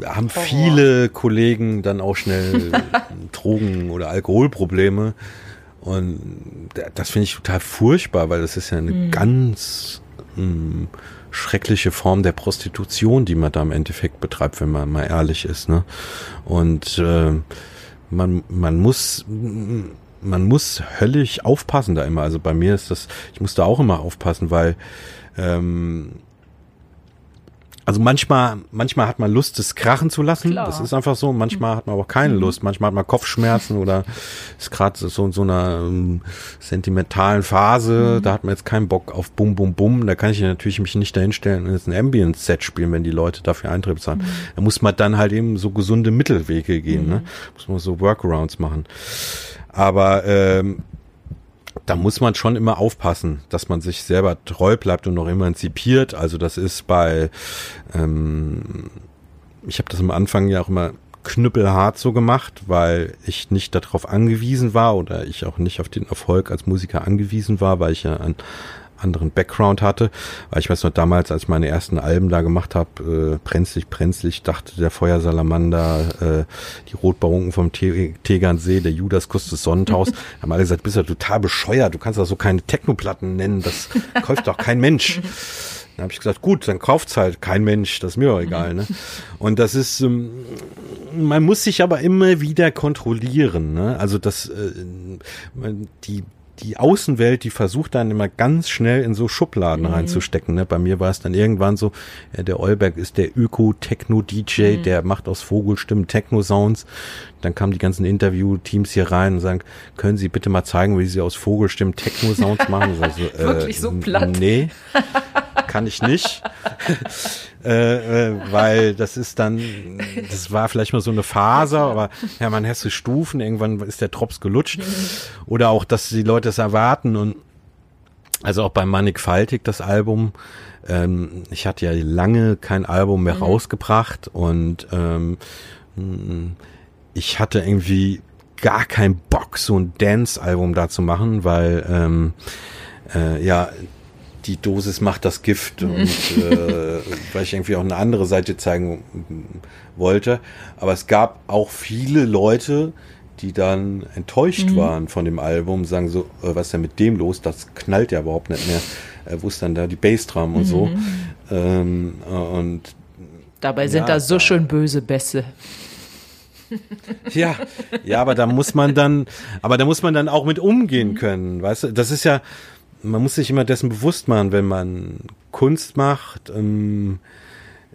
haben viele Kollegen dann auch schnell Drogen- oder Alkoholprobleme. Und das finde ich total furchtbar, weil das ist ja eine mhm. ganz mh, hm, schreckliche Form der Prostitution, die man da im Endeffekt betreibt, wenn man mal ehrlich ist. Ne? Und äh, man, man muss man muss höllisch aufpassen da immer. Also bei mir ist das, ich muss da auch immer aufpassen, weil ähm, also manchmal, manchmal hat man Lust, das krachen zu lassen. Klar. Das ist einfach so. Manchmal hat man aber keine mhm. Lust. Manchmal hat man Kopfschmerzen oder ist gerade so in so einer ähm, sentimentalen Phase. Mhm. Da hat man jetzt keinen Bock auf Bum Bum Bum. Da kann ich natürlich mich nicht dahinstellen und jetzt ein Ambient-Set spielen, wenn die Leute dafür Eintritt bezahlen. Mhm. Da muss man dann halt eben so gesunde Mittelwege gehen. Ne? Mhm. Muss man so Workarounds machen. Aber ähm, da muss man schon immer aufpassen, dass man sich selber treu bleibt und noch emanzipiert. Also das ist bei, ähm, ich habe das am Anfang ja auch immer knüppelhart so gemacht, weil ich nicht darauf angewiesen war oder ich auch nicht auf den Erfolg als Musiker angewiesen war, weil ich ja an anderen Background hatte. Weil ich weiß noch damals, als ich meine ersten Alben da gemacht habe, äh, brenzlig, brenzlig, dachte der Feuersalamander, äh, die Rotbarunken vom Te Tegernsee, der Judaskuss des Sonnentaus, haben alle gesagt, bist du total bescheuert, du kannst doch so keine Technoplatten nennen, das kauft doch kein Mensch. Dann habe ich gesagt, gut, dann kauft's halt kein Mensch, das ist mir auch egal. Ne? Und das ist, ähm, man muss sich aber immer wieder kontrollieren. Ne? Also das, äh, die die Außenwelt, die versucht dann immer ganz schnell in so Schubladen mhm. reinzustecken. Ne? Bei mir war es dann irgendwann so, ja, der Olberg ist der Öko-Techno-DJ, mhm. der macht aus Vogelstimmen Techno-Sounds. Dann kamen die ganzen Interview-Teams hier rein und sagen, können Sie bitte mal zeigen, wie Sie aus Vogelstimmen Techno-Sounds machen? Also, äh, Wirklich so platt? Nee, kann ich nicht. äh, äh, weil das ist dann, das war vielleicht mal so eine Phase, aber ja, man hast du Stufen, irgendwann ist der Drops gelutscht. Oder auch, dass die Leute es erwarten und also auch bei Mannigfaltig das Album, ähm, ich hatte ja lange kein Album mehr mhm. rausgebracht und ähm, ich hatte irgendwie gar keinen Bock, so ein Dance-Album da zu machen, weil ähm, äh, ja die Dosis macht das Gift und äh, weil ich irgendwie auch eine andere Seite zeigen wollte. Aber es gab auch viele Leute, die dann enttäuscht mhm. waren von dem Album, sagen so, äh, was ist denn mit dem los? Das knallt ja überhaupt nicht mehr. Äh, wo ist dann da die Bassdrum und mhm. so? Ähm, äh, und Dabei sind ja, da so schön böse Bässe. ja, ja, aber da muss man dann, aber da muss man dann auch mit umgehen können, weißt du? Das ist ja, man muss sich immer dessen bewusst machen, wenn man Kunst macht. Ähm,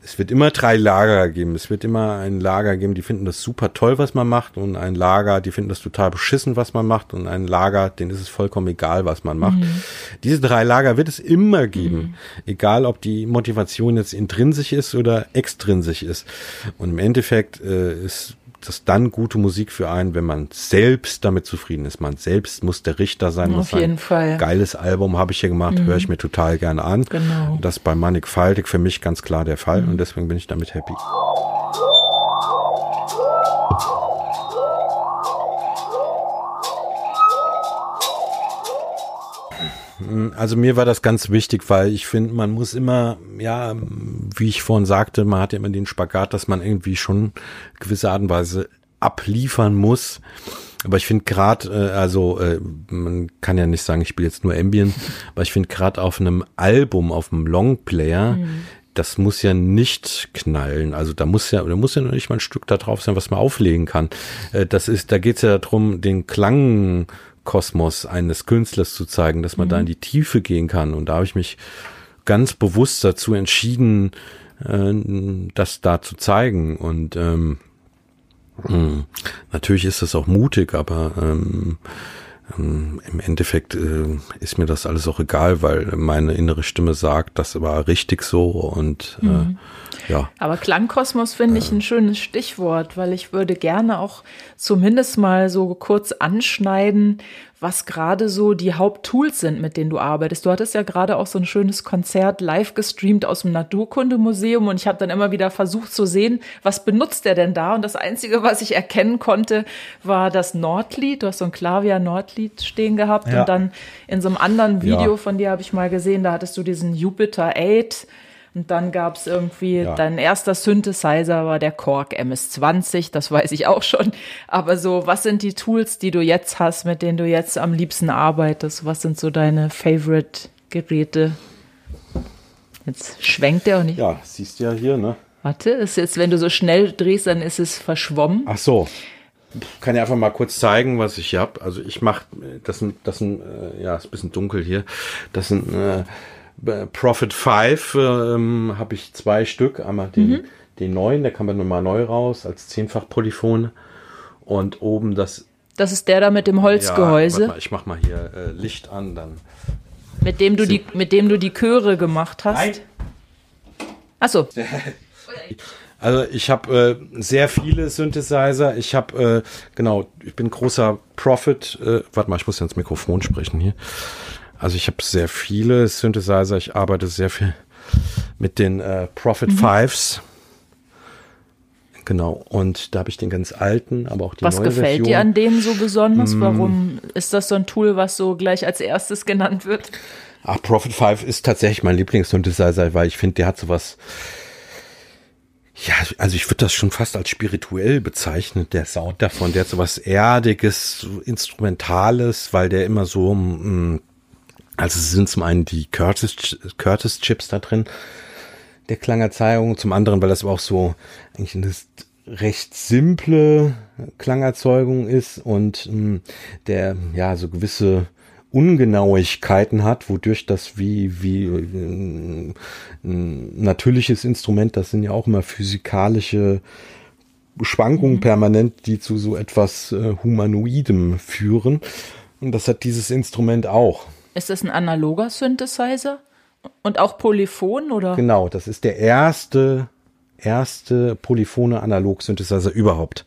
es wird immer drei Lager geben. Es wird immer ein Lager geben, die finden das super toll, was man macht, und ein Lager, die finden das total beschissen, was man macht, und ein Lager, denen ist es vollkommen egal, was man macht. Mhm. Diese drei Lager wird es immer geben, mhm. egal ob die Motivation jetzt intrinsisch ist oder extrinsisch ist. Und im Endeffekt äh, ist das dann gute Musik für einen, wenn man selbst damit zufrieden ist. Man selbst muss der Richter sein. Auf jeden Fall. Geiles Album habe ich hier gemacht, mhm. höre ich mir total gerne an. Genau. Das ist bei Mannigfaltig für mich ganz klar der Fall mhm. und deswegen bin ich damit happy. Also mir war das ganz wichtig, weil ich finde, man muss immer, ja, wie ich vorhin sagte, man hat ja immer den Spagat, dass man irgendwie schon gewisse Art und Weise abliefern muss. Aber ich finde gerade, äh, also äh, man kann ja nicht sagen, ich spiele jetzt nur Ambient, aber ich finde gerade auf einem Album, auf einem Longplayer, mhm. das muss ja nicht knallen. Also da muss ja, da muss ja noch nicht mal ein Stück da drauf sein, was man auflegen kann. Äh, das ist, da geht es ja darum, den Klangkosmos eines Künstlers zu zeigen, dass man mhm. da in die Tiefe gehen kann. Und da habe ich mich ganz bewusst dazu entschieden, äh, das da zu zeigen. Und ähm, hm. Natürlich ist das auch mutig, aber ähm, ähm, im Endeffekt äh, ist mir das alles auch egal, weil meine innere Stimme sagt, das war richtig so und äh, mhm. ja. Aber Klangkosmos finde ich äh. ein schönes Stichwort, weil ich würde gerne auch zumindest mal so kurz anschneiden, was gerade so die Haupttools sind, mit denen du arbeitest. Du hattest ja gerade auch so ein schönes Konzert live gestreamt aus dem Naturkundemuseum und ich habe dann immer wieder versucht zu sehen, was benutzt er denn da? Und das Einzige, was ich erkennen konnte, war das Nordlied. Du hast so ein Klavier Nordlied stehen gehabt ja. und dann in so einem anderen Video ja. von dir habe ich mal gesehen, da hattest du diesen Jupiter 8 und dann gab es irgendwie, ja. dein erster Synthesizer war der Korg MS-20, das weiß ich auch schon. Aber so, was sind die Tools, die du jetzt hast, mit denen du jetzt am liebsten arbeitest? Was sind so deine Favorite-Geräte? Jetzt schwenkt der auch nicht. Ja, siehst du ja hier, ne? Warte, ist jetzt, wenn du so schnell drehst, dann ist es verschwommen. Ach so. Kann ich einfach mal kurz zeigen, was ich hier habe. Also ich mache, das sind, das sind, äh, ja, ist ein bisschen dunkel hier. Das sind äh, Profit 5 ähm, habe ich zwei Stück. Einmal den, mhm. den neuen, der kam dann nochmal neu raus als zehnfach Polyphon. Und oben das. Das ist der da mit dem Holzgehäuse. Ja, mal, ich mach mal hier äh, Licht an, dann. Mit dem du die, mit dem du die Chöre gemacht hast. Nein. Achso. Also ich habe äh, sehr viele Synthesizer. Ich habe, äh, genau, ich bin großer Profit. Äh, warte mal, ich muss ja ins Mikrofon sprechen hier. Also ich habe sehr viele Synthesizer. Ich arbeite sehr viel mit den äh, Profit mhm. Fives. Genau, und da habe ich den ganz alten, aber auch die was neue gefällt Version. dir an dem so besonders? Mm. Warum ist das so ein Tool, was so gleich als erstes genannt wird? Ach, Profit 5 ist tatsächlich mein Lieblings-Synthesizer, weil ich finde, der hat sowas, ja, also ich würde das schon fast als spirituell bezeichnen, der Sound davon. Der hat sowas Erdiges, so Instrumentales, weil der immer so mh, also sind zum einen die Curtis, Curtis Chips da drin, der Klangerzeugung, zum anderen, weil das auch so eigentlich eine recht simple Klangerzeugung ist und mh, hm, der ja so gewisse Ungenauigkeiten hat, wodurch das wie wie ein natürliches Instrument, das sind ja auch immer physikalische Schwankungen mhm. permanent, die zu so etwas äh, humanoidem führen. Und das hat dieses Instrument auch. Ist das ein analoger Synthesizer? Und auch Polyphon oder? Genau, das ist der erste, erste polyphone Analog-Synthesizer überhaupt.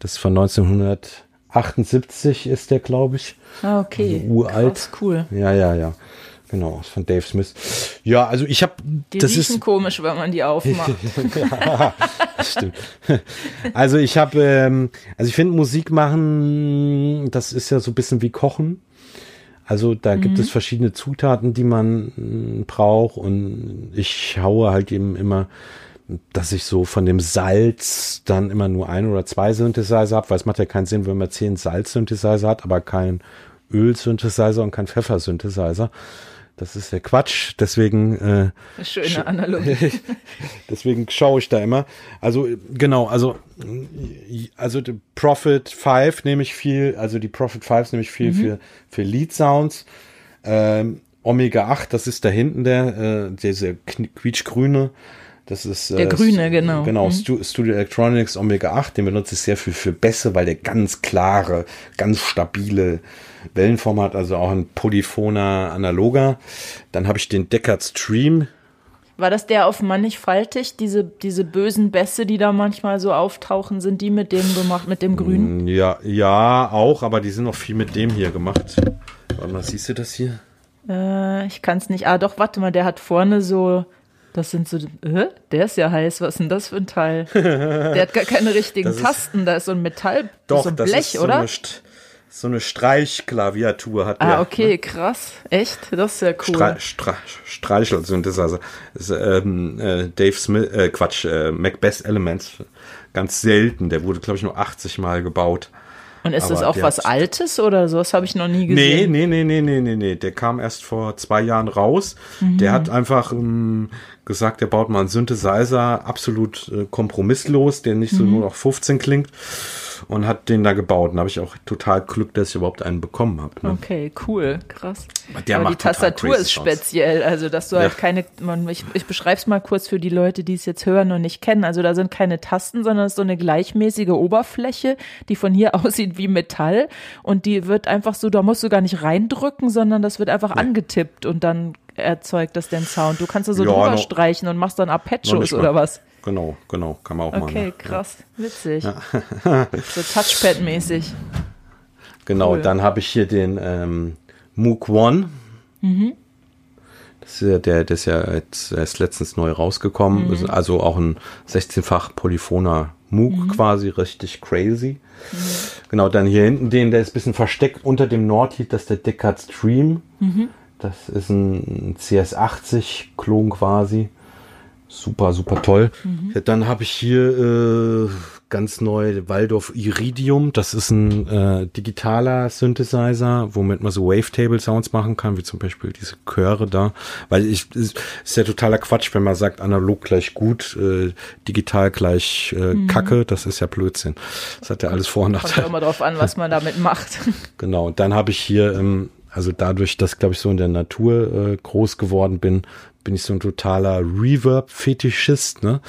Das ist von 1978 ist der, glaube ich. Ah, okay. Also uralt. Krass, cool. Ja, ja, ja. Genau, von Dave Smith. Ja, also ich habe. Die das ist komisch, wenn man die aufmacht. ja, stimmt. Also ich habe, ähm, also ich finde Musik machen, das ist ja so ein bisschen wie Kochen. Also da mhm. gibt es verschiedene Zutaten, die man mm, braucht und ich haue halt eben immer, dass ich so von dem Salz dann immer nur ein oder zwei Synthesizer habe, weil es macht ja keinen Sinn, wenn man zehn Salz-Synthesizer hat, aber kein Öl-Synthesizer und kein Pfeffer-Synthesizer. Das ist der Quatsch. Deswegen äh, schöne Analogie. deswegen schaue ich da immer. Also genau, also also die Profit 5 nehme ich viel, also die Profit 5 nehme ich viel mhm. für für Lead Sounds. Ähm, Omega 8, das ist da hinten der äh, diese quietschgrüne. Das ist der äh, grüne, genau. Genau, mhm. Studio Electronics Omega 8, den benutze ich sehr viel für Bässe, weil der ganz klare, ganz stabile Wellenform hat, also auch ein polyphoner analoger. Dann habe ich den Deckard Stream. War das der auf mannigfaltig? Diese, diese bösen Bässe, die da manchmal so auftauchen, sind die mit dem gemacht, mit dem? Mm, ja, ja, auch, aber die sind noch viel mit dem hier gemacht. Warte mal, siehst du das hier? Äh, ich kann es nicht. Ah, doch, warte mal, der hat vorne so das sind so, äh, der ist ja heiß, was ist denn das für ein Teil? Der hat gar keine richtigen ist, Tasten, da ist so ein Metall, doch, so ein Blech, oder? So so eine Streichklaviatur hat Ah, der, okay, ne? krass. Echt? Das ist ja cool. Stre Stre Streichel-Synthesizer. Das ist, ähm, äh, Dave Smith, äh, Quatsch, äh, Macbeth Elements. Ganz selten. Der wurde, glaube ich, nur 80 Mal gebaut. Und ist das aber auch der was Altes oder so? Das habe ich noch nie Nee, gesehen. nee, nee, nee, nee, nee, nee. Der kam erst vor zwei Jahren raus. Der hat einfach ähm, gesagt, er baut mal einen Synthesizer absolut äh, kompromisslos, der nicht so nur noch 15 klingt. Und hat den da gebaut. Und da habe ich auch total Glück, dass ich überhaupt einen bekommen habe. Ne? Okay, cool, krass. Der Aber die Tastatur ist speziell, also dass du halt Ja. keine, man, ich, ich beschreibe es mal kurz für die Leute, die es jetzt hören und nicht kennen. Also da sind keine Tasten, sondern es ist so eine gleichmäßige Oberfläche, die von hier aussieht wie Metall und die wird einfach so, da musst du gar nicht reindrücken, sondern das wird einfach angetippt und dann erzeugt das den Sound. Du kannst da so Ja, drüber noch- streichen und machst dann mal. oder was. Genau, genau, kann man auch machen. Okay, ne? krass, witzig. so Touchpad-mäßig. Genau, Cool. dann habe ich hier den ähm, Moog One. Das ist ja der, der ist ja jetzt erst letztens neu rausgekommen. Ist also auch ein 16-fach polyphoner Moog quasi, richtig crazy. Genau, dann hier hinten den, der ist ein bisschen versteckt unter dem Nordheat, das ist der Deckard Stream. Das ist ein CS80-Klon quasi. Super, super toll. Ja, dann habe ich hier äh, ganz neu Waldorf Iridium. Das ist ein äh, digitaler Synthesizer, womit man so Wavetable-Sounds machen kann, wie zum Beispiel diese Chöre da. Weil ich ist, ist ja totaler Quatsch, wenn man sagt, analog gleich gut, äh, digital gleich äh, Kacke. Das ist ja Blödsinn. Das hat ja alles Vor- und Kommt Nachteile. immer drauf an, was man damit macht. Genau, und dann habe ich hier, ähm, also dadurch, dass glaube ich so in der Natur äh, groß geworden bin, bin ich so ein totaler Reverb-Fetischist, ne?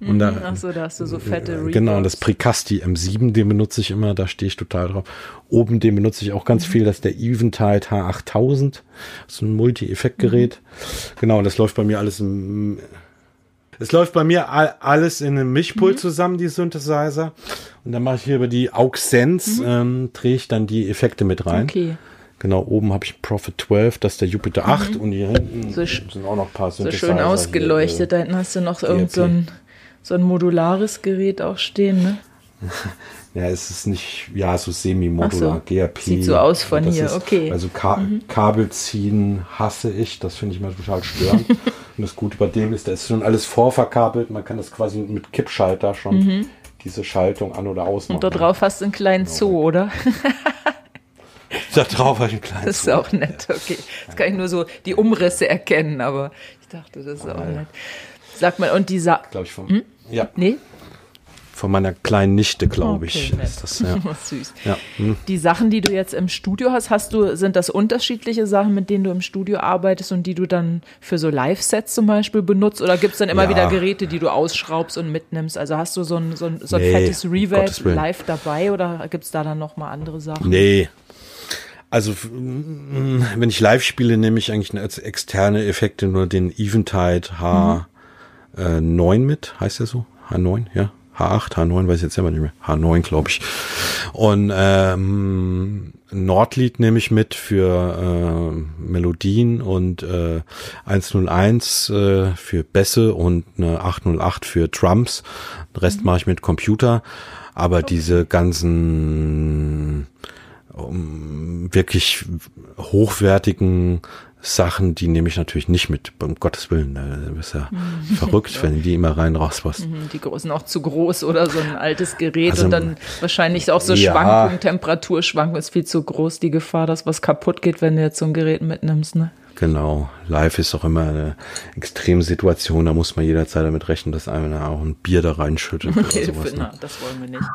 Und da, Achso, da hast du so fette äh, Reverbs. Genau, und das Precasti M7, den benutze ich immer, da stehe ich total drauf. Oben den benutze ich auch Mhm. ganz viel, das ist der Eventide H8000, so ein Multi-Effekt-Gerät. Mhm. Genau, und das läuft bei mir alles im es läuft bei mir all, alles in einem Mhm. Mischpult zusammen, die Synthesizer. Und dann mache ich hier über die aux Sense, ähm, drehe ich dann die Effekte mit rein. Mhm. Okay. Genau, oben habe ich Prophet 12, das ist der Jupiter 8 und hier hinten Mhm. So sind auch noch ein paar So schön hier, ausgeleuchtet. Da hinten hast du noch irgend so ein, so ein modulares Gerät auch stehen, ne? Äh, ja, es ist nicht, ja, so semi-modular, so. GRP. Sieht so aus von hier, ist, okay. Mhm. Also Ka Kabel ziehen hasse ich, das finde ich mal total störend. und das Gute bei dem ist, da ist schon alles vorverkabelt, man kann das quasi mit Kippschalter schon diese Schaltung an- oder ausmachen. Mhm. Und da drauf hast du einen kleinen Zoo, oder? Da drauf habe ich einen kleinen Das ist auch nett, okay. Jetzt kann ich nur so die Umrisse erkennen, aber ich dachte, das ist auch nett. Sag mal, und dieser. glaube ich, von, Hm? ja, Nee? von meiner kleinen Nichte, glaube ich. Nett. Ist das, ja. Süß. Ja, hm. Die Sachen, die du jetzt im Studio hast, hast du, sind das unterschiedliche Sachen, mit denen du im Studio arbeitest und die du dann für so Live-Sets zum Beispiel benutzt? Oder gibt es dann immer Ja. wieder Geräte, die du ausschraubst und mitnimmst? Also hast du so ein, so ein, so ein Nee, fettes Reverb live dabei oder gibt es da dann nochmal andere Sachen? Nee. Also, mm, wenn ich live spiele, nehme ich eigentlich als externe Effekte nur den Eventide H9 mit. Heißt der so? H9, ja? H8, H9, weiß ich jetzt selber nicht mehr. H9, glaube ich. Und ähm, Nordlied nehme ich mit für äh, Melodien und äh, 101 äh, für Bässe und eine 808 für Drums. Den Rest mache ich mit Computer. Aber diese ganzen um, wirklich hochwertigen Sachen, die nehme ich natürlich nicht mit, um Gottes Willen. Da bist ja verrückt, wenn die immer rein raus was. Mhm, Die großen auch zu groß oder so ein altes Gerät Also, und dann wahrscheinlich auch so ja. Schwankungen, Temperaturschwankungen ist viel zu groß, die Gefahr, dass was kaputt geht, wenn du jetzt so ein Gerät mitnimmst, ne? Genau. Live ist auch immer eine Extremsituation, da muss man jederzeit damit rechnen, dass einer auch ein Bier da reinschüttet oder Hilfe, sowas. na, Ne? das wollen wir nicht.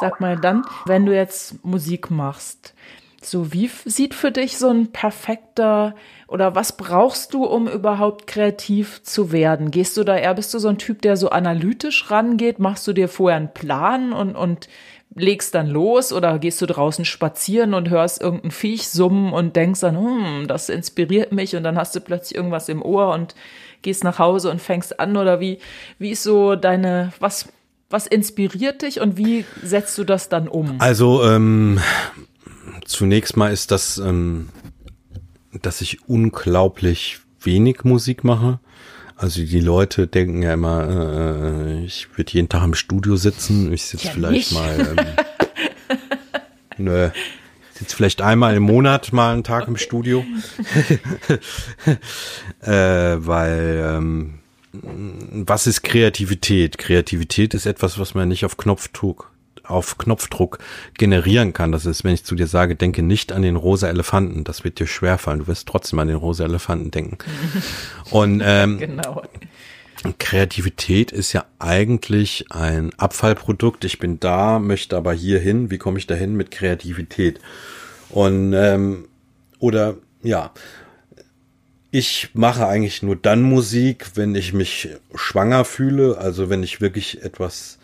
Sag mal dann, wenn du jetzt Musik machst, so wie sieht für dich so ein perfekter oder was brauchst du, um überhaupt kreativ zu werden? Gehst du da eher, bist du so ein Typ, der so analytisch rangeht? Machst du dir vorher einen Plan und, und legst dann los oder gehst du draußen spazieren und hörst irgendein Viech summen und denkst dann, hm, das inspiriert mich und dann hast du plötzlich irgendwas im Ohr und gehst nach Hause und fängst an oder wie, wie ist so deine, was, was inspiriert dich und wie setzt du das dann um? Also ähm, zunächst mal ist das, ähm, dass ich unglaublich wenig Musik mache. Also die Leute denken ja immer, äh, ich würde jeden Tag im Studio sitzen. Ich sitze Ja, vielleicht nicht. mal, ähm, nö, sitze vielleicht einmal im Monat mal einen Tag im Studio, äh, weil ähm, was ist Kreativität? Kreativität ist etwas, was man nicht auf Knopfdruck auf Knopfdruck generieren kann. Das ist, wenn ich zu dir sage, denke nicht an den rosa Elefanten. Das wird dir schwerfallen. Du wirst trotzdem an den rosa Elefanten denken. Und ähm, Genau. Kreativität ist ja eigentlich ein Abfallprodukt. Ich bin da, möchte aber hier hin. Wie komme ich dahin mit Kreativität? Und ähm, oder ja, ich mache eigentlich nur dann Musik, wenn ich mich schwanger fühle, also wenn ich wirklich etwas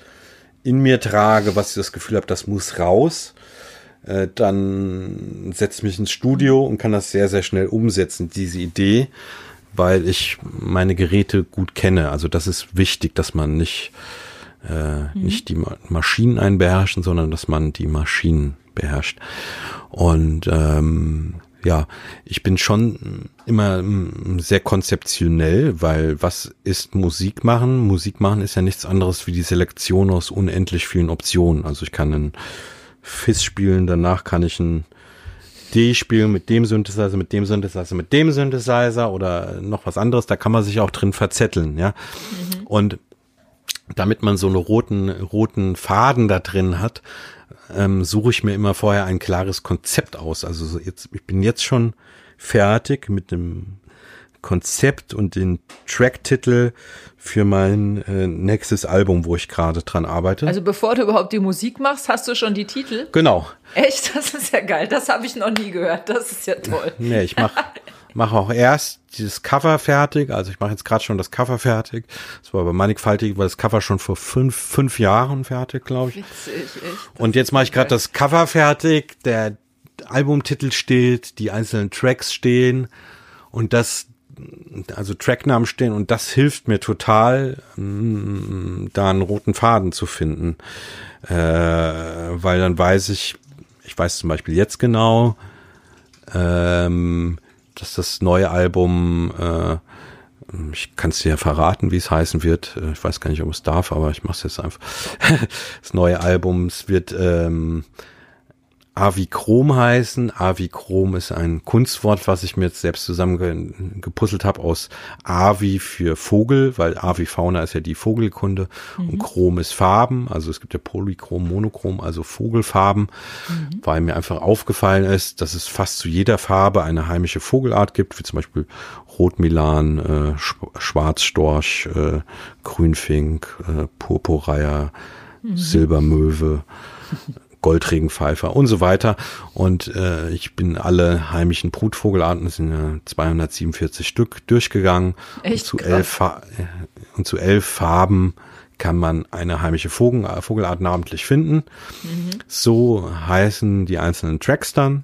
in mir trage, was ich das Gefühl habe, das muss raus. Äh, dann setze ich mich ins Studio und kann das sehr, sehr schnell umsetzen, diese Idee, weil ich meine Geräte gut kenne. Also das ist wichtig, dass man nicht, äh, nicht die Ma Maschinen einbeherrschen, sondern dass man die Maschinen beherrscht. Und ähm, ja, ich bin schon immer mm, sehr konzeptionell, weil was ist Musik machen? Musik machen ist ja nichts anderes wie die Selektion aus unendlich vielen Optionen. Also ich kann einen Fizz spielen, danach kann ich ein D spielen mit dem Synthesizer, mit dem Synthesizer, mit dem Synthesizer oder noch was anderes. Da kann man sich auch drin verzetteln, ja. Und damit man so einen roten, roten Faden da drin hat, ähm, suche ich mir immer vorher ein klares Konzept aus. Also so jetzt, ich bin jetzt schon fertig mit dem Konzept und den Tracktitel für mein äh, nächstes Album, wo ich gerade dran arbeite. Also bevor du überhaupt die Musik machst, hast du schon die Titel? genau. Echt? Das ist ja geil. Das habe ich noch nie gehört. Das ist ja toll. Nee, ich mache mach auch erst dieses Cover fertig. Also ich mache jetzt gerade schon das Cover fertig. Das war aber mannigfaltig, weil das Cover schon vor fünf, fünf Jahren fertig, glaube ich. Witzig, echt. Und jetzt mache ich gerade das Cover fertig. Der Albumtitel steht, die einzelnen Tracks stehen und das, also Tracknamen stehen und das hilft mir total, mm, da einen roten Faden zu finden, äh, weil dann weiß ich, ich weiß zum Beispiel jetzt genau, ähm, dass das neue Album, äh, ich kann es dir ja verraten, wie es heißen wird. Äh, Ich weiß gar nicht, ob es darf, aber ich mache es jetzt einfach. Das neue Album es wird ähm, Avichrom heißen. Avichrom ist ein Kunstwort, was ich mir jetzt selbst zusammengepuzzelt habe aus Avi für Vogel, weil Avifauna ist ja die Vogelkunde und Chrom ist Farben. Also es gibt ja Polychrom, Monochrom, also Vogelfarben, weil mir einfach aufgefallen ist, dass es fast zu jeder Farbe eine heimische Vogelart gibt, wie zum Beispiel Rotmilan, äh, Sch Schwarzstorch, äh, Grünfink, äh, Purpurreiher, Silbermöwe. Goldregenpfeifer und so weiter. Und äh, ich bin alle heimischen Brutvogelarten, das sind ja 247 Stück, durchgegangen. Echt und, zu krass. elf äh, und zu elf Farben kann man eine heimische Vogel, Vogelart namentlich finden. So heißen die einzelnen Tracks dann.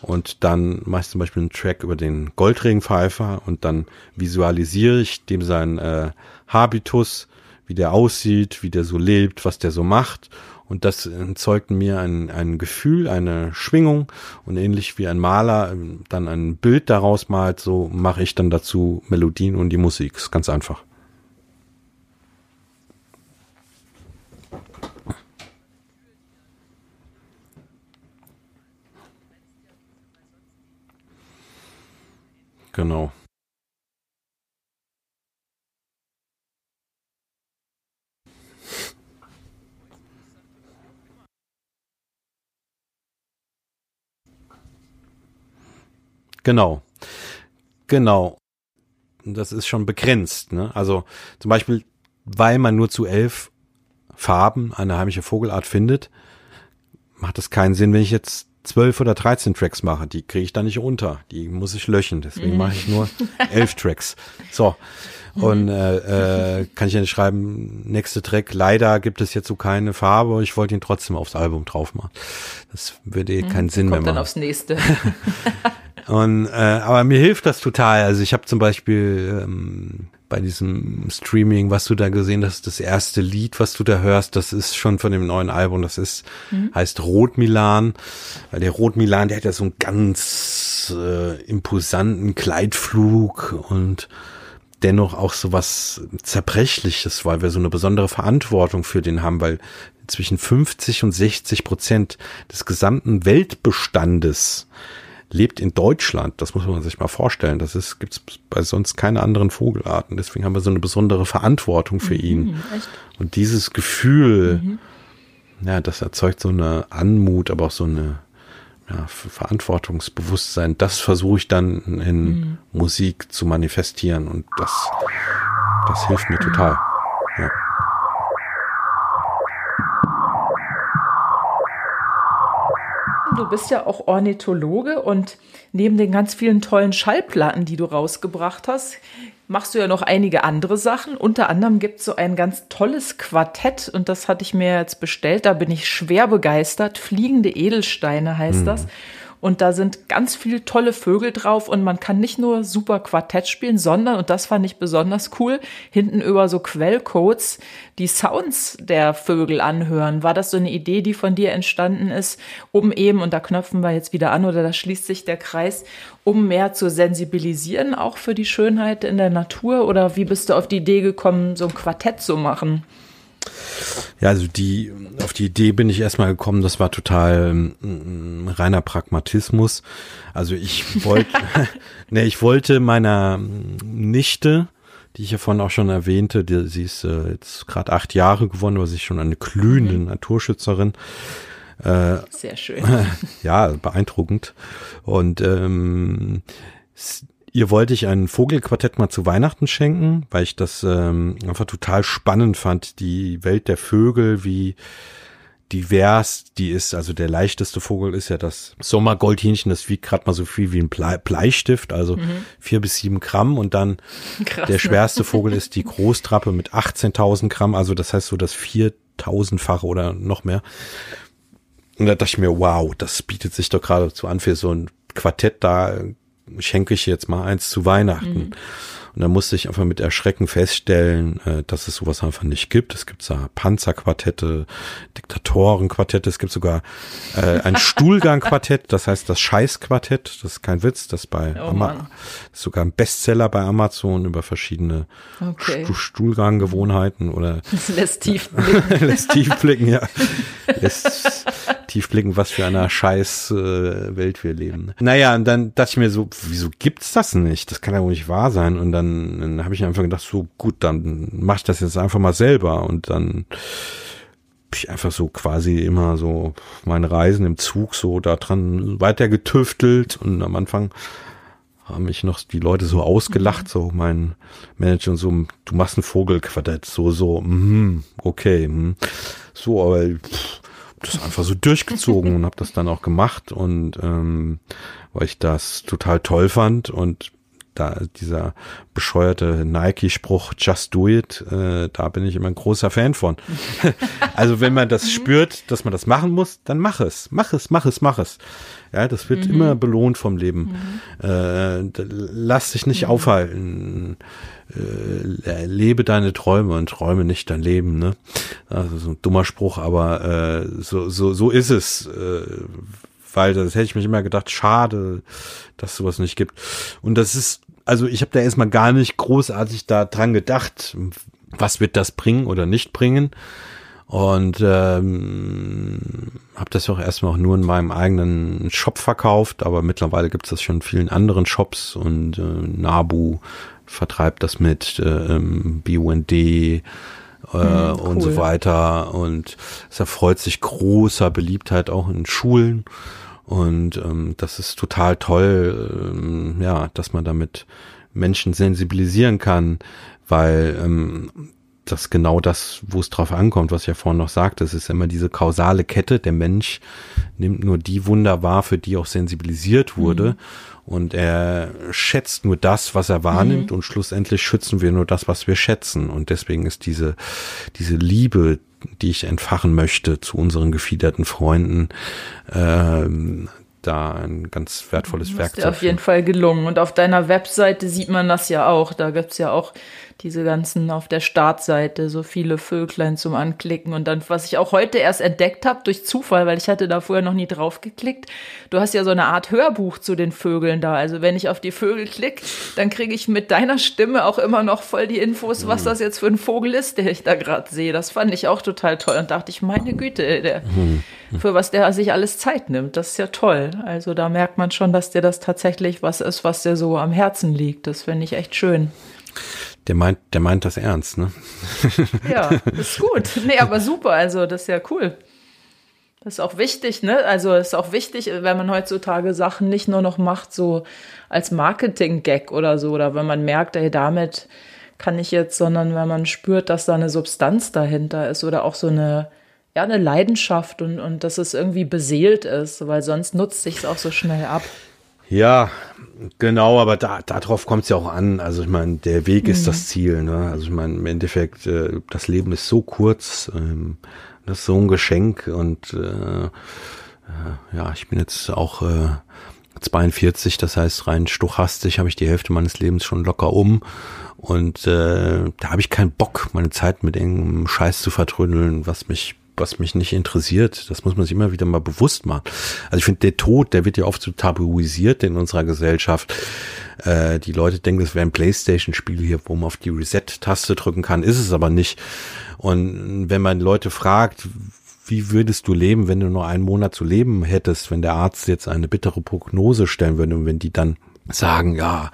Und dann mache ich zum Beispiel einen Track über den Goldregenpfeifer und dann visualisiere ich dem seinen äh, Habitus, wie der aussieht, wie der so lebt, was der so macht. Und das erzeugt mir ein, ein Gefühl, eine Schwingung und ähnlich wie ein Maler ähm, dann ein Bild daraus malt, so mache ich dann dazu Melodien und die Musik. Ist ganz einfach. Genau. Genau. Genau. Das ist schon begrenzt. Ne? Also zum Beispiel, weil man nur zu elf Farben eine heimische Vogelart findet, macht es keinen Sinn, wenn ich jetzt zwölf oder dreizehn Tracks mache. Die kriege ich da nicht unter. Die muss ich löschen. Deswegen mache ich nur elf Tracks. So. Und äh, äh, kann ich ja nicht schreiben, nächste Track, leider gibt es jetzt so keine Farbe, ich wollte ihn trotzdem aufs Album drauf machen. Das würde eh keinen Sinn mehr Kommt dann machen. aufs nächste. Und, äh, aber mir hilft das total. Also ich habe zum Beispiel ähm, bei diesem Streaming, was du da gesehen hast, das erste Lied, was du da hörst, das ist schon von dem neuen Album. Das ist heißt Rot Milan, weil der Rot Milan, der hat ja so einen ganz äh, imposanten Kleidflug und dennoch auch so was Zerbrechliches, weil wir so eine besondere Verantwortung für den haben, weil zwischen 50 und 60 Prozent des gesamten Weltbestandes lebt in Deutschland. Das muss man sich mal vorstellen. Das ist, gibt's bei sonst keine anderen Vogelarten. Deswegen haben wir so eine besondere Verantwortung für mhm, ihn. Echt? Und dieses Gefühl, mhm. ja, das erzeugt so eine Anmut, aber auch so eine ja, Verantwortungsbewusstsein. Das versuche ich dann in mhm. Musik zu manifestieren und das, das hilft mir total. Ja. Du bist ja auch Ornithologe und neben den ganz vielen tollen Schallplatten, die du rausgebracht hast, machst du ja noch einige andere Sachen. Unter anderem gibt es so ein ganz tolles Quartett und das hatte ich mir jetzt bestellt. Da bin ich schwer begeistert. Fliegende Edelsteine heißt mhm. das. Und da sind ganz viele tolle Vögel drauf und man kann nicht nur super Quartett spielen, sondern, und das fand ich besonders cool, hinten über so Quellcodes die Sounds der Vögel anhören. War das so eine Idee, die von dir entstanden ist, um eben, und da knöpfen wir jetzt wieder an oder da schließt sich der Kreis, um mehr zu sensibilisieren, auch für die Schönheit in der Natur? Oder wie bist du auf die Idee gekommen, so ein Quartett zu machen? Ja, also die, auf die Idee bin ich erstmal gekommen, das war total ähm, reiner Pragmatismus. Also ich wollte, ne, ich wollte meiner Nichte, die ich ja vorhin auch schon erwähnte, die, sie ist äh, jetzt gerade acht Jahre geworden, aber sie ist schon eine glühende mhm. Naturschützerin. Äh, Sehr schön. ja, beeindruckend. Und ähm, Ihr wollte ich ein Vogelquartett mal zu Weihnachten schenken, weil ich das ähm, einfach total spannend fand, die Welt der Vögel, wie divers die ist. Also der leichteste Vogel ist ja das Sommergoldhähnchen, das wiegt gerade mal so viel wie ein Bleistift, also mhm. vier bis sieben Gramm. Und dann Krass, der ne? schwerste ne? Vogel ist die Großtrappe mit 18.000 Gramm, also das heißt so das viertausendfache oder noch mehr. Und da dachte ich mir, wow, das bietet sich doch geradezu an für so ein Quartett, da schenke ich jetzt mal eins zu Weihnachten. Mhm. Und da musste ich einfach mit Erschrecken feststellen, äh, dass es sowas einfach nicht gibt. Es gibt da Panzerquartette, Diktatorenquartette, es gibt sogar äh, ein Stuhlgangquartett, das heißt das Scheißquartett, das ist kein Witz, das bei oh Ama ist sogar ein Bestseller bei Amazon über verschiedene okay. St Stuhlganggewohnheiten oder das lässt tief blicken. lässt tief blicken, ja. lässt tief blicken, was für eine scheiß äh, Welt wir leben. Naja, und dann dachte ich mir so, wieso gibt's das nicht? Das kann ja wohl nicht wahr sein. Und dann, dann habe ich einfach gedacht, so gut, dann mach ich das jetzt einfach mal selber. Und dann hab ich einfach so quasi immer so meine Reisen im Zug so da dran weiter getüftelt. Und am Anfang haben mich noch die Leute so ausgelacht, so mein Manager und so, du machst ein Vogelquartett, so, so, mm, okay, mm. so, aber das einfach so durchgezogen und habe das dann auch gemacht und ähm, weil ich das total toll fand und da dieser bescheuerte Nike-Spruch Just Do It, äh, da bin ich immer ein großer Fan von. also wenn man das mhm. spürt, dass man das machen muss, dann mach es, mach es, mach es, mach es. Ja, das wird mhm. immer belohnt vom Leben. Mhm. Äh, lass dich nicht mhm. aufhalten. Äh, lebe deine Träume und träume nicht dein Leben. Ne? Also so ein dummer Spruch, aber äh, so, so, so ist es. Äh, weil das hätte ich mich immer gedacht, schade, dass sowas nicht gibt. Und das ist, also ich habe da erstmal gar nicht großartig da dran gedacht, was wird das bringen oder nicht bringen. Und ähm, habe das auch erstmal auch nur in meinem eigenen Shop verkauft, aber mittlerweile gibt es das schon in vielen anderen Shops und äh, Nabu vertreibt das mit äh, ähm, BUND äh, cool. und so weiter. Und es erfreut sich großer Beliebtheit auch in Schulen. Und ähm, das ist total toll, ähm, ja, dass man damit Menschen sensibilisieren kann, weil ähm, das genau das, wo es drauf ankommt, was ich ja vorhin noch sagte. Es ist immer diese kausale Kette. Der Mensch nimmt nur die Wunder wahr, für die auch sensibilisiert wurde. Mhm. Und er schätzt nur das, was er wahrnimmt. Mhm. Und schlussendlich schützen wir nur das, was wir schätzen. Und deswegen ist diese, diese Liebe, die ich entfachen möchte zu unseren gefiederten Freunden, ähm, da ein ganz wertvolles Werk zu auf jeden Fall gelungen. Und auf deiner Webseite sieht man das ja auch. Da gibt's ja auch diese ganzen auf der Startseite, so viele Vöglein zum Anklicken. Und dann, was ich auch heute erst entdeckt habe, durch Zufall, weil ich hatte da vorher noch nie drauf geklickt, du hast ja so eine Art Hörbuch zu den Vögeln da. Also wenn ich auf die Vögel klicke, dann kriege ich mit deiner Stimme auch immer noch voll die Infos, was mhm. das jetzt für ein Vogel ist, der ich da gerade sehe. Das fand ich auch total toll. Und dachte ich, meine Güte, der, mhm. für was der sich alles Zeit nimmt. Das ist ja toll. Also da merkt man schon, dass dir das tatsächlich was ist, was dir so am Herzen liegt. Das finde ich echt schön. Der meint, der meint das ernst, ne? Ja, ist gut. Nee, aber super. Also, das ist ja cool. Das ist auch wichtig, ne? Also, ist auch wichtig, wenn man heutzutage Sachen nicht nur noch macht, so als Marketing-Gag oder so, oder wenn man merkt, ey, damit kann ich jetzt, sondern wenn man spürt, dass da eine Substanz dahinter ist oder auch so eine, ja, eine Leidenschaft und, und dass es irgendwie beseelt ist, weil sonst nutzt sich es auch so schnell ab. Ja, genau, aber da, darauf kommt es ja auch an. Also ich meine, der Weg ist mhm. das Ziel. Ne? Also ich meine, im Endeffekt, äh, das Leben ist so kurz, ähm, das ist so ein Geschenk und äh, äh, ja, ich bin jetzt auch äh, 42, das heißt rein stochastisch habe ich die Hälfte meines Lebens schon locker um und äh, da habe ich keinen Bock, meine Zeit mit irgendeinem Scheiß zu vertrödeln, was mich was mich nicht interessiert. Das muss man sich immer wieder mal bewusst machen. Also ich finde, der Tod, der wird ja oft so tabuisiert in unserer Gesellschaft. Äh, die Leute denken, das wäre ein Playstation-Spiel hier, wo man auf die Reset-Taste drücken kann. Ist es aber nicht. Und wenn man Leute fragt, wie würdest du leben, wenn du nur einen Monat zu leben hättest, wenn der Arzt jetzt eine bittere Prognose stellen würde und wenn die dann sagen, ja,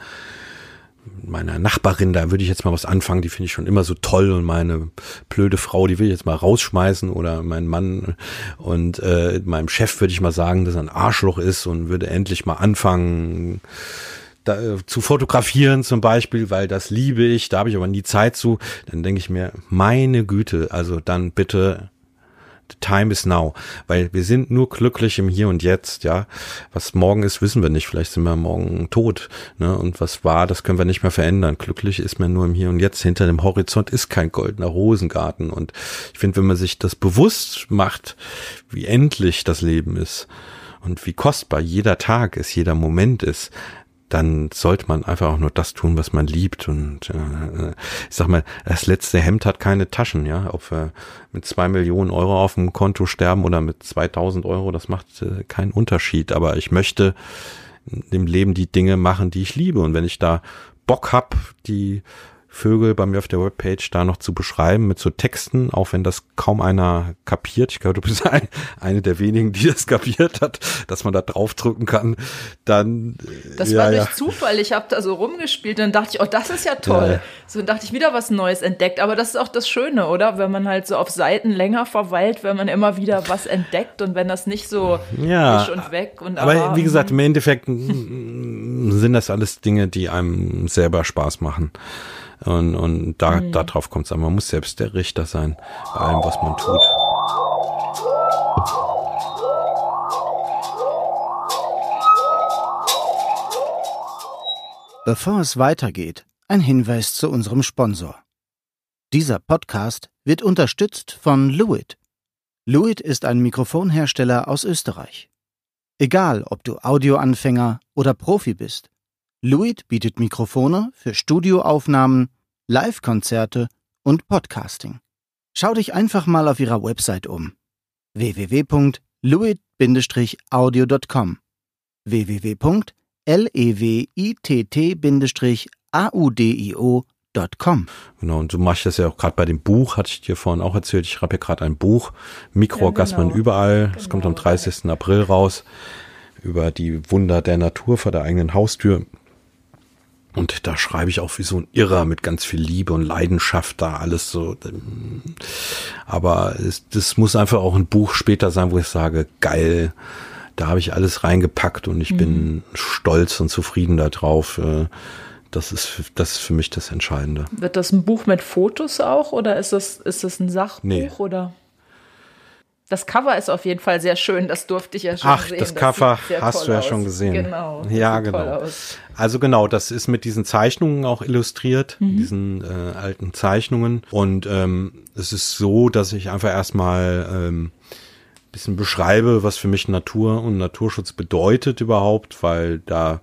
meiner Nachbarin, da würde ich jetzt mal was anfangen, die finde ich schon immer so toll und meine blöde Frau, die will ich jetzt mal rausschmeißen oder mein Mann und äh, meinem Chef würde ich mal sagen, dass er ein Arschloch ist und würde endlich mal anfangen, da, äh, zu fotografieren zum Beispiel, weil das liebe ich, da habe ich aber nie Zeit zu, dann denke ich mir, meine Güte, also dann bitte time is now. Weil wir sind nur glücklich im Hier und Jetzt, ja. Was morgen ist, wissen wir nicht. Vielleicht sind wir morgen tot. Ne? Und was war, das können wir nicht mehr verändern. Glücklich ist man nur im Hier und Jetzt. Hinter dem Horizont ist kein goldener Rosengarten. Und ich finde, wenn man sich das bewusst macht, wie endlich das Leben ist und wie kostbar jeder Tag ist, jeder Moment ist, dann sollte man einfach auch nur das tun, was man liebt. Und äh, ich sag mal, das letzte Hemd hat keine Taschen, ja. Ob wir mit zwei Millionen Euro auf dem Konto sterben oder mit 2000 Euro, das macht äh, keinen Unterschied. Aber ich möchte im Leben die Dinge machen, die ich liebe. Und wenn ich da Bock hab, die Vögel bei mir auf der Webpage da noch zu beschreiben mit so Texten, auch wenn das kaum einer kapiert. Ich glaube, du bist ein, eine der wenigen, die das kapiert hat, dass man da draufdrücken kann. Dann Das ja, war durch ja. Zufall. Ich habe da so rumgespielt und dachte ich, oh, das ist ja toll. Ja. So dachte ich wieder was Neues entdeckt. Aber das ist auch das Schöne, oder? Wenn man halt so auf Seiten länger verweilt, wenn man immer wieder was entdeckt und wenn das nicht so ja, und weg und aber, aber wie gesagt, im Endeffekt sind das alles Dinge, die einem selber Spaß machen. Und, und da, mhm. darauf kommt es an. Man muss selbst der Richter sein bei allem, was man tut. Bevor es weitergeht, ein Hinweis zu unserem Sponsor. Dieser Podcast wird unterstützt von Luit. Luit ist ein Mikrofonhersteller aus Österreich. Egal, ob du Audioanfänger oder Profi bist, Luit bietet Mikrofone für Studioaufnahmen, Live-Konzerte und Podcasting. Schau dich einfach mal auf ihrer Website um. www.luit-audio.com www.lewitt-audio.com Genau, und du machst das ja auch gerade bei dem Buch, hatte ich dir vorhin auch erzählt. Ich habe ja gerade ein Buch, Mikroorgasmen ja, genau. überall. Es genau. kommt am 30. Genau. April raus über die Wunder der Natur vor der eigenen Haustür. Und da schreibe ich auch wie so ein Irrer mit ganz viel Liebe und Leidenschaft da alles so. Aber es, das muss einfach auch ein Buch später sein, wo ich sage, geil, da habe ich alles reingepackt und ich mhm. bin stolz und zufrieden darauf. Das ist, das ist für mich das Entscheidende. Wird das ein Buch mit Fotos auch oder ist das, ist das ein Sachbuch nee. oder? Das Cover ist auf jeden Fall sehr schön, das durfte ich ja schon Ach, sehen. Ach, das Cover hast du ja aus. schon gesehen. Genau. Ja, genau. Also genau, das ist mit diesen Zeichnungen auch illustriert, mhm. diesen äh, alten Zeichnungen. Und ähm, es ist so, dass ich einfach erstmal ähm, bisschen beschreibe, was für mich Natur und Naturschutz bedeutet überhaupt, weil da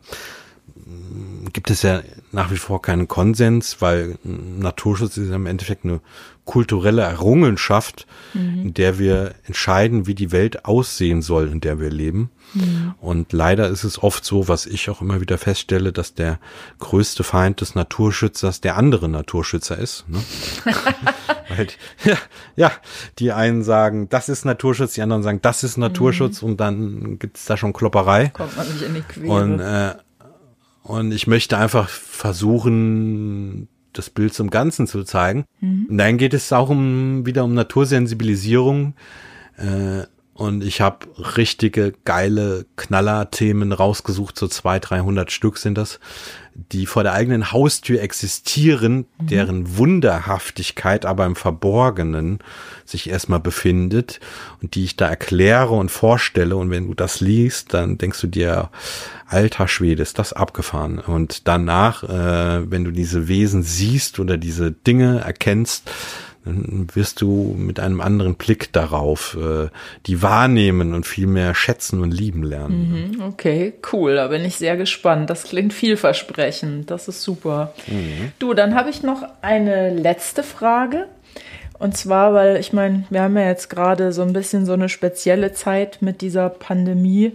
gibt es ja nach wie vor keinen Konsens, weil Naturschutz ist im Endeffekt eine kulturelle Errungenschaft, mhm. in der wir entscheiden, wie die Welt aussehen soll, in der wir leben. Mhm. Und leider ist es oft so, was ich auch immer wieder feststelle, dass der größte Feind des Naturschützers der andere Naturschützer ist. Ne? Weil, ja, ja, die einen sagen, das ist Naturschutz, die anderen sagen, das ist Naturschutz mhm. und dann gibt's da schon Klopperei. Kommt man nicht in die Quere. Und, äh, und ich möchte einfach versuchen, das Bild zum Ganzen zu zeigen. Mhm. Und dann geht es auch um wieder um Natursensibilisierung. Äh, und ich habe richtige geile Knaller-Themen rausgesucht, so zwei, dreihundert Stück sind das, die vor der eigenen Haustür existieren, mhm. deren Wunderhaftigkeit aber im Verborgenen sich erstmal befindet und die ich da erkläre und vorstelle. Und wenn du das liest, dann denkst du dir, alter Schwede, ist das abgefahren. Und danach, äh, wenn du diese Wesen siehst oder diese Dinge erkennst, dann wirst du mit einem anderen Blick darauf äh, die wahrnehmen und viel mehr schätzen und lieben lernen. Mhm, okay, cool. Da bin ich sehr gespannt. Das klingt vielversprechend. Das ist super. Mhm. Du, dann habe ich noch eine letzte Frage. Und zwar, weil ich meine, wir haben ja jetzt gerade so ein bisschen so eine spezielle Zeit mit dieser Pandemie.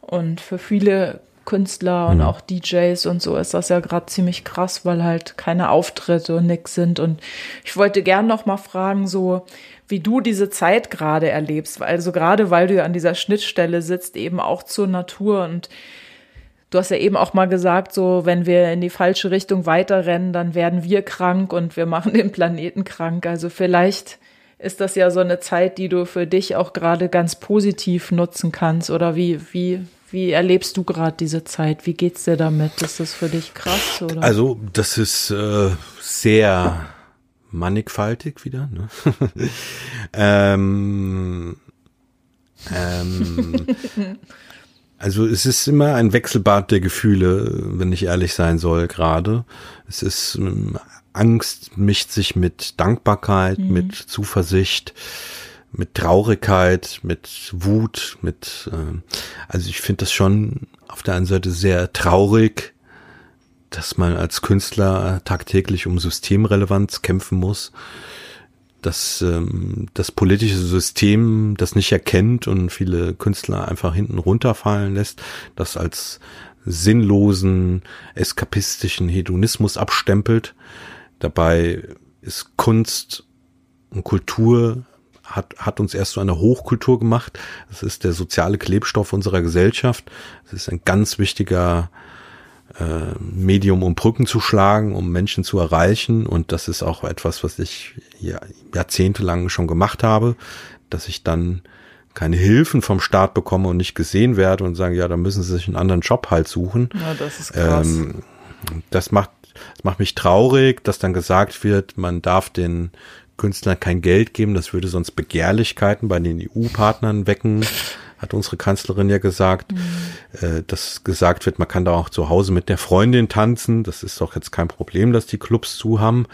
Und für viele Künstler und mhm. auch DJs und so ist das ja gerade ziemlich krass, weil halt keine Auftritte und nix sind. Und ich wollte gern noch mal fragen, so wie du diese Zeit gerade erlebst, also gerade weil du ja an dieser Schnittstelle sitzt, eben auch zur Natur und Du hast ja eben auch mal gesagt, so wenn wir in die falsche Richtung weiterrennen, dann werden wir krank und wir machen den Planeten krank. Also vielleicht ist das ja so eine Zeit, die du für dich auch gerade ganz positiv nutzen kannst. Oder wie, wie, wie erlebst du gerade diese Zeit? Wie geht's dir damit? Ist das für dich krass? Oder? Also, das ist äh, sehr mannigfaltig wieder. Ne? ähm, ähm, also es ist immer ein Wechselbad der Gefühle, wenn ich ehrlich sein soll, gerade. Es ist ähm, Angst mischt sich mit Dankbarkeit, mhm. mit Zuversicht mit Traurigkeit, mit Wut, mit äh, also ich finde das schon auf der einen Seite sehr traurig, dass man als Künstler tagtäglich um Systemrelevanz kämpfen muss, dass ähm, das politische System das nicht erkennt und viele Künstler einfach hinten runterfallen lässt, das als sinnlosen, eskapistischen Hedonismus abstempelt. Dabei ist Kunst und Kultur hat, hat uns erst zu einer Hochkultur gemacht. Das ist der soziale Klebstoff unserer Gesellschaft. Es ist ein ganz wichtiger äh, Medium, um Brücken zu schlagen, um Menschen zu erreichen. Und das ist auch etwas, was ich ja, jahrzehntelang schon gemacht habe, dass ich dann keine Hilfen vom Staat bekomme und nicht gesehen werde und sagen, ja, da müssen sie sich einen anderen Job halt suchen. Ja, das ist krass. Ähm, das macht, das macht mich traurig, dass dann gesagt wird, man darf den Künstlern kein Geld geben, das würde sonst Begehrlichkeiten bei den EU-Partnern wecken, hat unsere Kanzlerin ja gesagt, mhm. äh, dass gesagt wird, man kann da auch zu Hause mit der Freundin tanzen, das ist doch jetzt kein Problem, dass die Clubs zu haben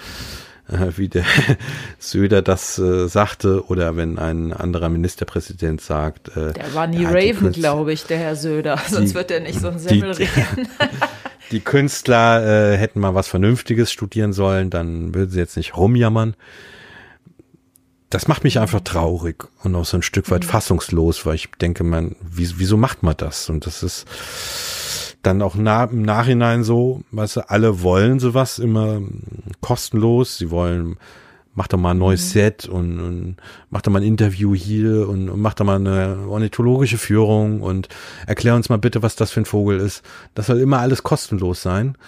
äh, wie der Söder das äh, sagte, oder wenn ein anderer Ministerpräsident sagt. Äh, der war nie ja, Raven, glaube ich, der Herr Söder, sonst wird er nicht so ein Semmel reden. die Künstler äh, hätten mal was Vernünftiges studieren sollen, dann würden sie jetzt nicht rumjammern das macht mich einfach traurig und auch so ein Stück weit mhm. fassungslos, weil ich denke, man, wieso macht man das? Und das ist dann auch na, im Nachhinein so, weißt du, alle wollen sowas immer kostenlos. Sie wollen, mach doch mal ein neues mhm. Set und, und mach doch mal ein Interview hier und, und mach doch mal eine ornithologische Führung und erklär uns mal bitte, was das für ein Vogel ist. Das soll immer alles kostenlos sein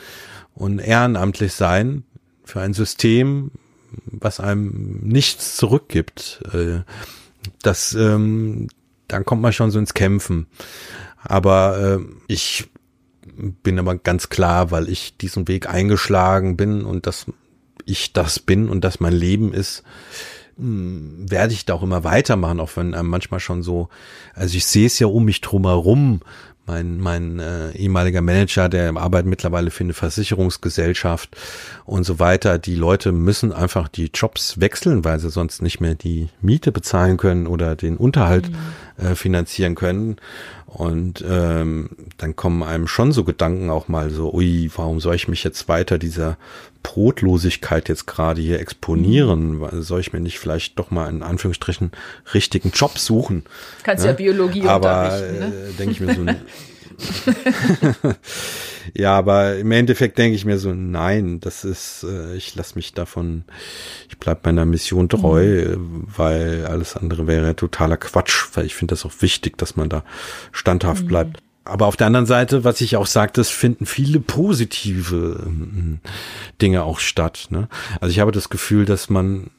und ehrenamtlich sein für ein System, was einem nichts zurückgibt, äh, das, ähm, dann kommt man schon so ins Kämpfen. Aber äh, ich bin aber ganz klar, weil ich diesen Weg eingeschlagen bin und dass ich das bin und dass mein Leben ist, mh, werde ich da auch immer weitermachen, auch wenn einem manchmal schon so, also ich sehe es ja um mich drum herum, mein, mein äh, ehemaliger Manager, der arbeitet mittlerweile für eine Versicherungsgesellschaft und so weiter. Die Leute müssen einfach die Jobs wechseln, weil sie sonst nicht mehr die Miete bezahlen können oder den Unterhalt mhm. Äh, finanzieren können. Und ähm, dann kommen einem schon so Gedanken auch mal so, ui, warum soll ich mich jetzt weiter dieser Brotlosigkeit jetzt gerade hier exponieren? Mhm. Soll ich mir nicht vielleicht doch mal in Anführungsstrichen richtigen Job suchen? Kannst ne? ja Biologie Aber ne? äh, denke ich mir so, ja, aber im Endeffekt denke ich mir so, nein, das ist, äh, ich lasse mich davon, ich bleib meiner Mission treu, mhm. weil alles andere wäre totaler Quatsch, weil ich finde das auch wichtig, dass man da standhaft mhm. bleibt. Aber auf der anderen Seite, was ich auch sagte, es finden viele positive ähm, Dinge auch statt. Ne? Also ich habe das Gefühl, dass man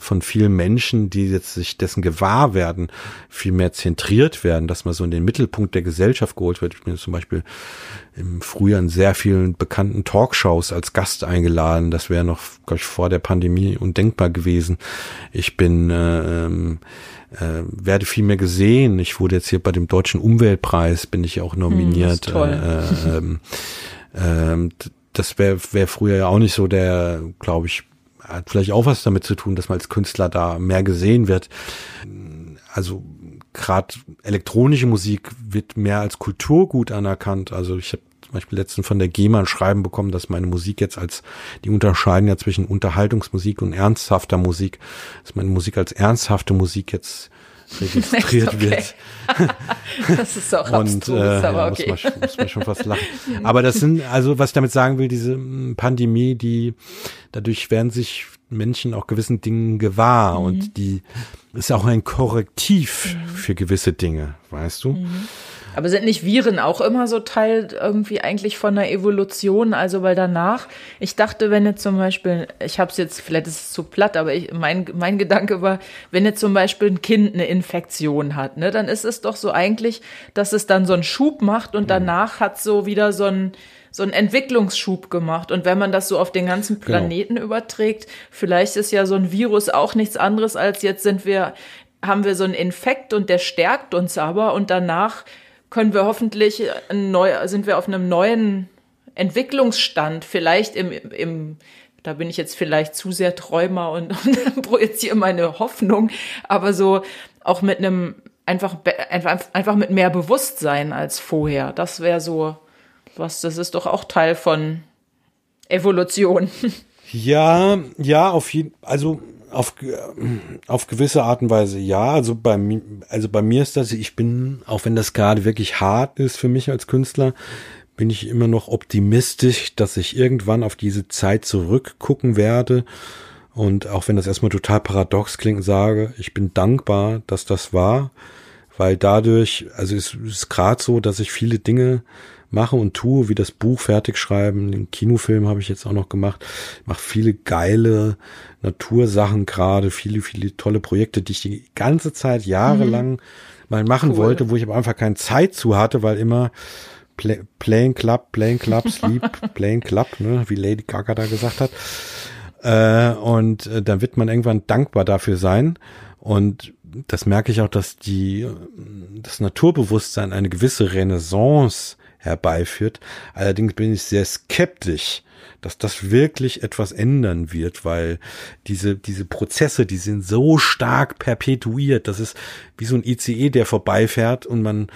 von vielen Menschen, die jetzt sich dessen gewahr werden, viel mehr zentriert werden, dass man so in den Mittelpunkt der Gesellschaft geholt wird. Ich bin zum Beispiel im Frühjahr in sehr vielen bekannten Talkshows als Gast eingeladen. Das wäre noch, glaube ich, vor der Pandemie undenkbar gewesen. Ich bin äh, äh, werde viel mehr gesehen. Ich wurde jetzt hier bei dem Deutschen Umweltpreis, bin ich auch nominiert. Hm, äh, äh, äh, das wäre wär früher ja auch nicht so der, glaube ich, hat vielleicht auch was damit zu tun, dass man als Künstler da mehr gesehen wird. Also gerade elektronische Musik wird mehr als Kulturgut anerkannt. Also ich habe zum Beispiel letztens von der GEMA ein Schreiben bekommen, dass meine Musik jetzt als, die unterscheiden ja zwischen Unterhaltungsmusik und ernsthafter Musik, dass meine Musik als ernsthafte Musik jetzt registriert okay. wird. das ist auch und, abstrus, äh, aber ja, okay. Muss man, muss man schon fast lachen. Aber das sind, also was ich damit sagen will, diese hm, Pandemie, die, dadurch werden sich Menschen auch gewissen Dingen gewahr mhm. und die ist auch ein Korrektiv mhm. für gewisse Dinge, weißt du? Mhm. Aber sind nicht Viren auch immer so Teil irgendwie eigentlich von der Evolution? Also weil danach, ich dachte, wenn jetzt zum Beispiel, ich habe es jetzt, vielleicht ist es zu platt, aber ich, mein, mein Gedanke war, wenn jetzt zum Beispiel ein Kind eine Infektion hat, ne, dann ist es doch so eigentlich, dass es dann so einen Schub macht und mhm. danach hat so wieder so ein so einen Entwicklungsschub gemacht. Und wenn man das so auf den ganzen genau. Planeten genau. überträgt, vielleicht ist ja so ein Virus auch nichts anderes als jetzt sind wir, haben wir so einen Infekt und der stärkt uns aber und danach können wir hoffentlich neu, sind wir auf einem neuen Entwicklungsstand, vielleicht im, im da bin ich jetzt vielleicht zu sehr Träumer und, und projiziere meine Hoffnung, aber so auch mit einem einfach, einfach, einfach mit mehr Bewusstsein als vorher. Das wäre so was, das ist doch auch Teil von Evolution. Ja, ja, auf jeden, also auf, auf gewisse Art und Weise ja. Also bei also bei mir ist das, ich bin, auch wenn das gerade wirklich hart ist für mich als Künstler, bin ich immer noch optimistisch, dass ich irgendwann auf diese Zeit zurückgucken werde. Und auch wenn das erstmal total paradox klingt, sage, ich bin dankbar, dass das war, weil dadurch, also es ist gerade so, dass ich viele Dinge mache und tue, wie das Buch fertig schreiben, den Kinofilm habe ich jetzt auch noch gemacht, ich mache viele geile Natursachen gerade, viele, viele tolle Projekte, die ich die ganze Zeit jahrelang mhm. mal machen cool. wollte, wo ich aber einfach keine Zeit zu hatte, weil immer Play, Playing Club, Playing Club, Sleep, Playing Club, ne, wie Lady Gaga da gesagt hat. Äh, und äh, dann wird man irgendwann dankbar dafür sein. Und das merke ich auch, dass die, das Naturbewusstsein eine gewisse Renaissance herbeiführt. Allerdings bin ich sehr skeptisch, dass das wirklich etwas ändern wird, weil diese, diese Prozesse, die sind so stark perpetuiert. Das ist wie so ein ICE, der vorbeifährt und man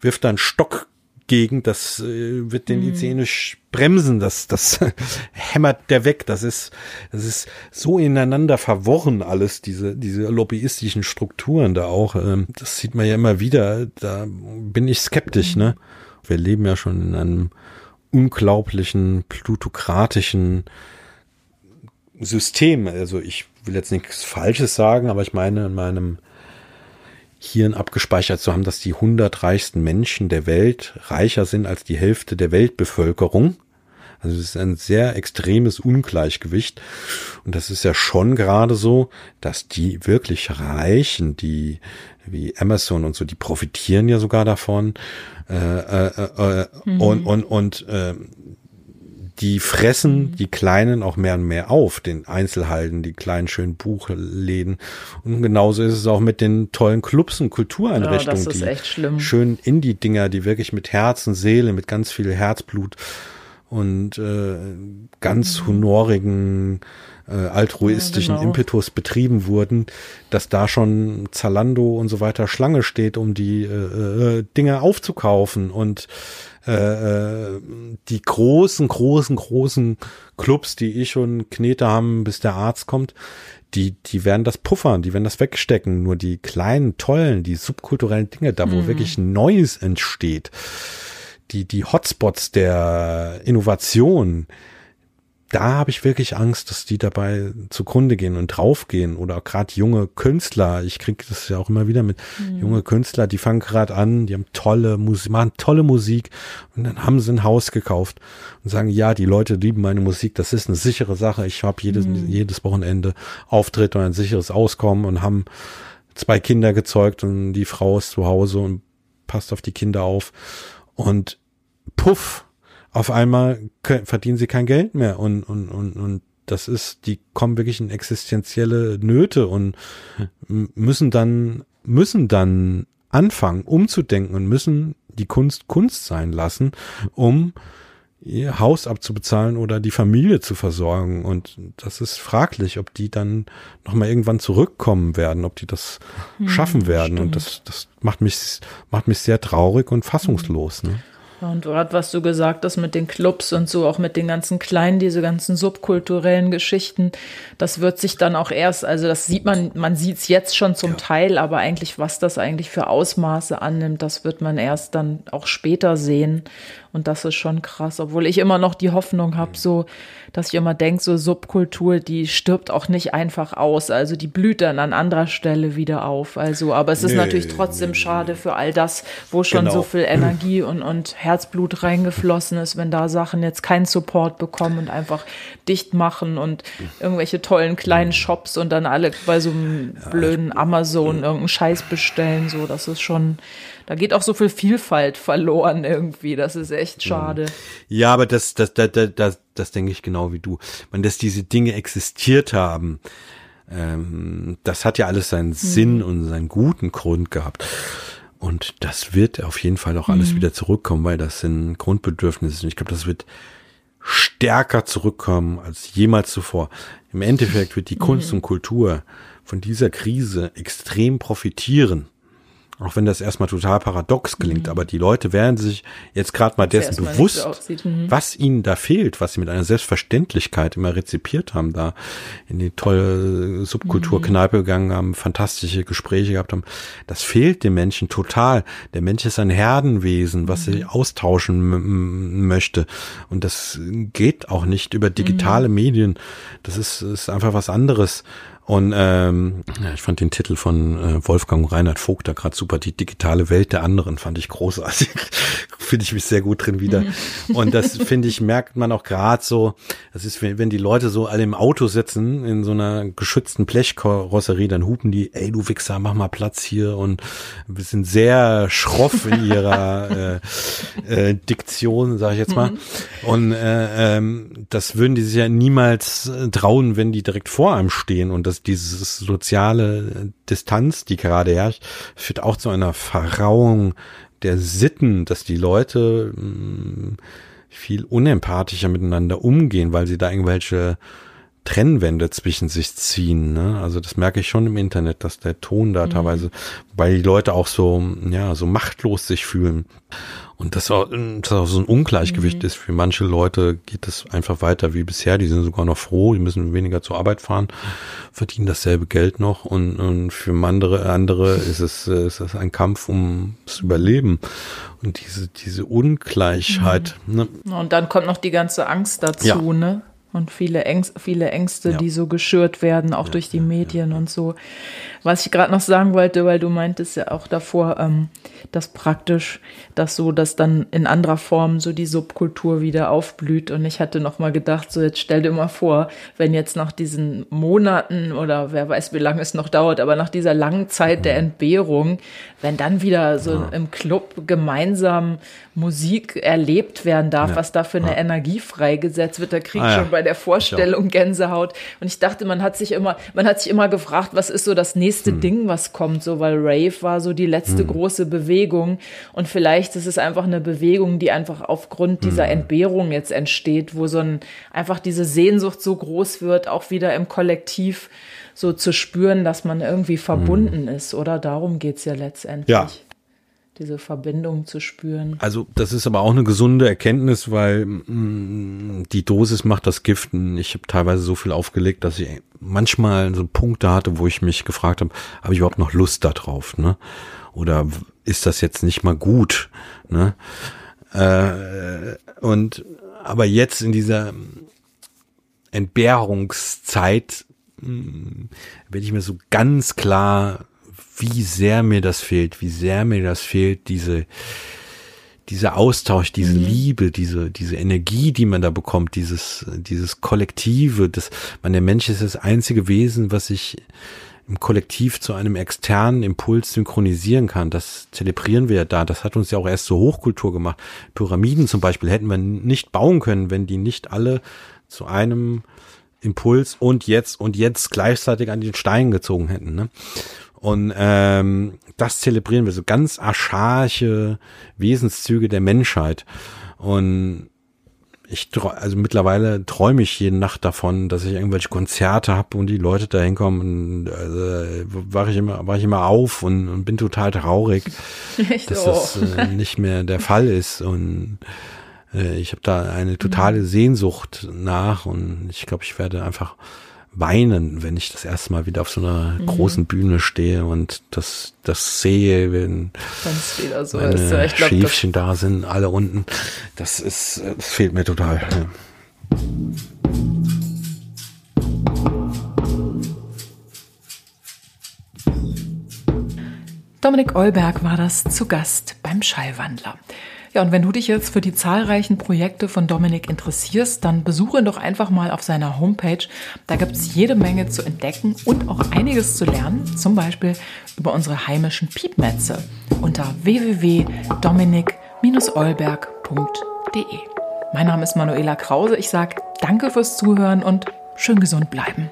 wirft dann Stock gegen, das äh, wird den mhm. ICE nicht bremsen, das, das hämmert der weg. Das ist, das ist so ineinander verworren alles, diese, diese lobbyistischen Strukturen da auch. Ähm, das sieht man ja immer wieder. Da bin ich skeptisch, ne? Wir leben ja schon in einem unglaublichen, plutokratischen System. Also ich will jetzt nichts Falsches sagen, aber ich meine in meinem Hirn abgespeichert zu haben, dass die 100 reichsten Menschen der Welt reicher sind als die Hälfte der Weltbevölkerung. Also es ist ein sehr extremes Ungleichgewicht. Und das ist ja schon gerade so, dass die wirklich Reichen, die wie Amazon und so, die profitieren ja sogar davon. Äh, äh, äh, mhm. Und und und äh, die fressen mhm. die Kleinen auch mehr und mehr auf, den Einzelhalten, die kleinen schönen Buchläden. Und genauso ist es auch mit den tollen Clubs und Kultureinrichtungen. Ja, das ist echt schlimm. Schönen Indie-Dinger, die wirklich mit Herz und Seele, mit ganz viel Herzblut und äh, ganz mhm. honorigen äh, altruistischen ja, genau. Impetus betrieben wurden, dass da schon Zalando und so weiter Schlange steht, um die äh, äh, Dinge aufzukaufen und äh, äh, die großen, großen, großen Clubs, die eh schon Knete haben, bis der Arzt kommt, die, die werden das puffern, die werden das wegstecken. Nur die kleinen, tollen, die subkulturellen Dinge, da wo mhm. wirklich Neues entsteht, die, die Hotspots der Innovation, da habe ich wirklich Angst, dass die dabei zugrunde gehen und draufgehen oder gerade junge Künstler. Ich kriege das ja auch immer wieder mit mhm. junge Künstler, die fangen gerade an, die haben tolle Musik, machen tolle Musik und dann haben sie ein Haus gekauft und sagen, ja, die Leute lieben meine Musik, das ist eine sichere Sache. Ich habe jedes mhm. jedes Wochenende Auftritt und ein sicheres Auskommen und haben zwei Kinder gezeugt und die Frau ist zu Hause und passt auf die Kinder auf und puff auf einmal können, verdienen sie kein Geld mehr und, und, und, und das ist, die kommen wirklich in existenzielle Nöte und müssen dann, müssen dann anfangen, umzudenken und müssen die Kunst Kunst sein lassen, um ihr Haus abzubezahlen oder die Familie zu versorgen. Und das ist fraglich, ob die dann nochmal irgendwann zurückkommen werden, ob die das hm, schaffen werden. Stimmt. Und das, das macht mich, macht mich sehr traurig und fassungslos. Ne? Und gerade was du gesagt hast mit den Clubs und so, auch mit den ganzen kleinen, diese ganzen subkulturellen Geschichten, das wird sich dann auch erst, also das sieht man, man sieht es jetzt schon zum ja. Teil, aber eigentlich, was das eigentlich für Ausmaße annimmt, das wird man erst dann auch später sehen. Und das ist schon krass, obwohl ich immer noch die Hoffnung habe, so, dass ich immer denke, so Subkultur, die stirbt auch nicht einfach aus. Also die blüht dann an anderer Stelle wieder auf. Also, aber es ist nee, natürlich trotzdem nee, schade für all das, wo schon genau. so viel Energie und, und Herzblut reingeflossen ist, wenn da Sachen jetzt keinen Support bekommen und einfach dicht machen und irgendwelche tollen kleinen Shops und dann alle bei so einem blöden Amazon irgendeinen Scheiß bestellen. So, das ist schon, da geht auch so viel Vielfalt verloren irgendwie. Das ist echt schade. Ja, aber das, das, das, das, das, das denke ich genau wie du. Man, dass diese Dinge existiert haben, ähm, das hat ja alles seinen mhm. Sinn und seinen guten Grund gehabt. Und das wird auf jeden Fall auch alles mhm. wieder zurückkommen, weil das sind Grundbedürfnisse. Und ich glaube, das wird stärker zurückkommen als jemals zuvor. Im Endeffekt wird die Kunst mhm. und Kultur von dieser Krise extrem profitieren. Auch wenn das erstmal total paradox klingt, mhm. aber die Leute werden sich jetzt gerade mal dessen bewusst, so mhm. was ihnen da fehlt, was sie mit einer Selbstverständlichkeit immer rezipiert haben, da in die tolle Subkulturkneipe mhm. gegangen haben, fantastische Gespräche gehabt haben. Das fehlt dem Menschen total. Der Mensch ist ein Herdenwesen, was sich mhm. austauschen möchte. Und das geht auch nicht über digitale mhm. Medien. Das ist, ist einfach was anderes. Und ähm, ja, ich fand den Titel von äh, Wolfgang und Reinhard Vogt da gerade super. Die digitale Welt der anderen fand ich großartig. finde ich mich sehr gut drin wieder. Und das finde ich, merkt man auch gerade so, das ist, wenn, wenn die Leute so alle im Auto sitzen, in so einer geschützten Blechkarosserie, dann hupen die, ey du Wichser, mach mal Platz hier und wir sind sehr schroff in ihrer äh, äh, Diktion, sage ich jetzt mal. Mhm. Und äh, ähm, das würden die sich ja niemals äh, trauen, wenn die direkt vor einem stehen und das dass diese soziale Distanz, die gerade herrscht, führt auch zu einer Verrauung der Sitten, dass die Leute mh, mm, viel unempathischer miteinander umgehen, weil sie da irgendwelche Trennwände zwischen sich ziehen. Ne? Also das merke ich schon im Internet, dass der Ton da mhm. teilweise, weil die Leute auch so, ja, so machtlos sich fühlen. Und das auch, das auch so ein Ungleichgewicht mhm. ist. Für manche Leute geht es einfach weiter wie bisher. Die sind sogar noch froh, die müssen weniger zur Arbeit fahren, verdienen dasselbe Geld noch. Und, und für andere, andere ist es, ist es ein Kampf ums Überleben. Und diese, diese Ungleichheit. Mhm. Ne? Und dann kommt noch die ganze Angst dazu, ja. ne? Und viele, Ängste, viele Ängste, ja. die so geschürt werden, auch ja, durch die Medien und so. Was ich gerade noch sagen wollte, weil du meintest ja auch davor, ähm, dass praktisch das so, dass dann in anderer Form so die Subkultur wieder aufblüht. Und ich hatte noch mal gedacht, so jetzt stell dir mal vor, wenn jetzt nach diesen Monaten oder wer weiß, wie lange es noch dauert, aber nach dieser langen Zeit der Entbehrung, wenn dann wieder so ja. im Club gemeinsam Musik erlebt werden darf, ja. was da für eine ja. Energie freigesetzt wird, da krieg ich ah, schon bei der Vorstellung Gänsehaut. Und ich dachte, man hat sich immer, man hat sich immer gefragt, was ist so das nächste hm. Ding, was kommt, so, weil Rave war so die letzte hm. große Bewegung. Und vielleicht ist es einfach eine Bewegung, die einfach aufgrund dieser hm. Entbehrung jetzt entsteht, wo so ein, einfach diese Sehnsucht so groß wird, auch wieder im Kollektiv so zu spüren, dass man irgendwie verbunden hm. ist, oder? Darum geht's ja letztendlich. Ja diese Verbindung zu spüren. Also das ist aber auch eine gesunde Erkenntnis, weil mh, mm, die Dosis macht das Gift. Ich habe teilweise so viel aufgelegt, dass ich manchmal so Punkte hatte, wo ich mich gefragt habe, habe ich überhaupt noch Lust darauf, ne? Oder ist das jetzt nicht mal gut, ne? Äh, und aber jetzt in dieser Entbehrungszeit mh, mm, werde ich mir so ganz klar, wie sehr mir das fehlt, wie sehr mir das fehlt, diese dieser Austausch, diese mhm. Liebe, diese, diese Energie, die man da bekommt, dieses, dieses Kollektive, das, man, der Mensch ist das einzige Wesen, was sich im Kollektiv zu einem externen Impuls synchronisieren kann. Das zelebrieren wir ja da. Das hat uns ja auch erst zur Hochkultur gemacht. Pyramiden zum Beispiel hätten wir nicht bauen können, wenn die nicht alle zu einem Impuls und jetzt und jetzt gleichzeitig an den Stein gezogen hätten. Ne? Und ähm, das zelebrieren wir, so ganz archaische Wesenszüge der Menschheit. Und ich also mittlerweile träume ich jede Nacht davon, dass ich irgendwelche Konzerte habe und die Leute da hinkommen und also, wache ich immer, wache ich immer auf und, und bin total traurig, dass das äh, nicht mehr der Fall ist und äh, ich habe da eine totale. Sehnsucht nach und ich glaube, ich werde einfach weinen, wenn ich das erste Mal wieder auf so einer mhm. großen Bühne stehe und das, das sehe, wenn wieder so meine ist. Ja, ich glaub, Schäfchen da sind, alle unten. Das ist, das fehlt mir total. Ja. Dominik Eulberg war das zu Gast beim Schallwandler. Ja, und wenn du dich jetzt für die zahlreichen Projekte von Dominik interessierst, dann besuche ihn doch einfach mal auf seiner Homepage. Da gibt es jede Menge zu entdecken und auch einiges zu lernen, zum Beispiel über unsere heimischen Piepmetze unter www.dominik-olberg.de. Mein Name ist Manuela Krause. Ich sage danke fürs Zuhören und schön gesund bleiben.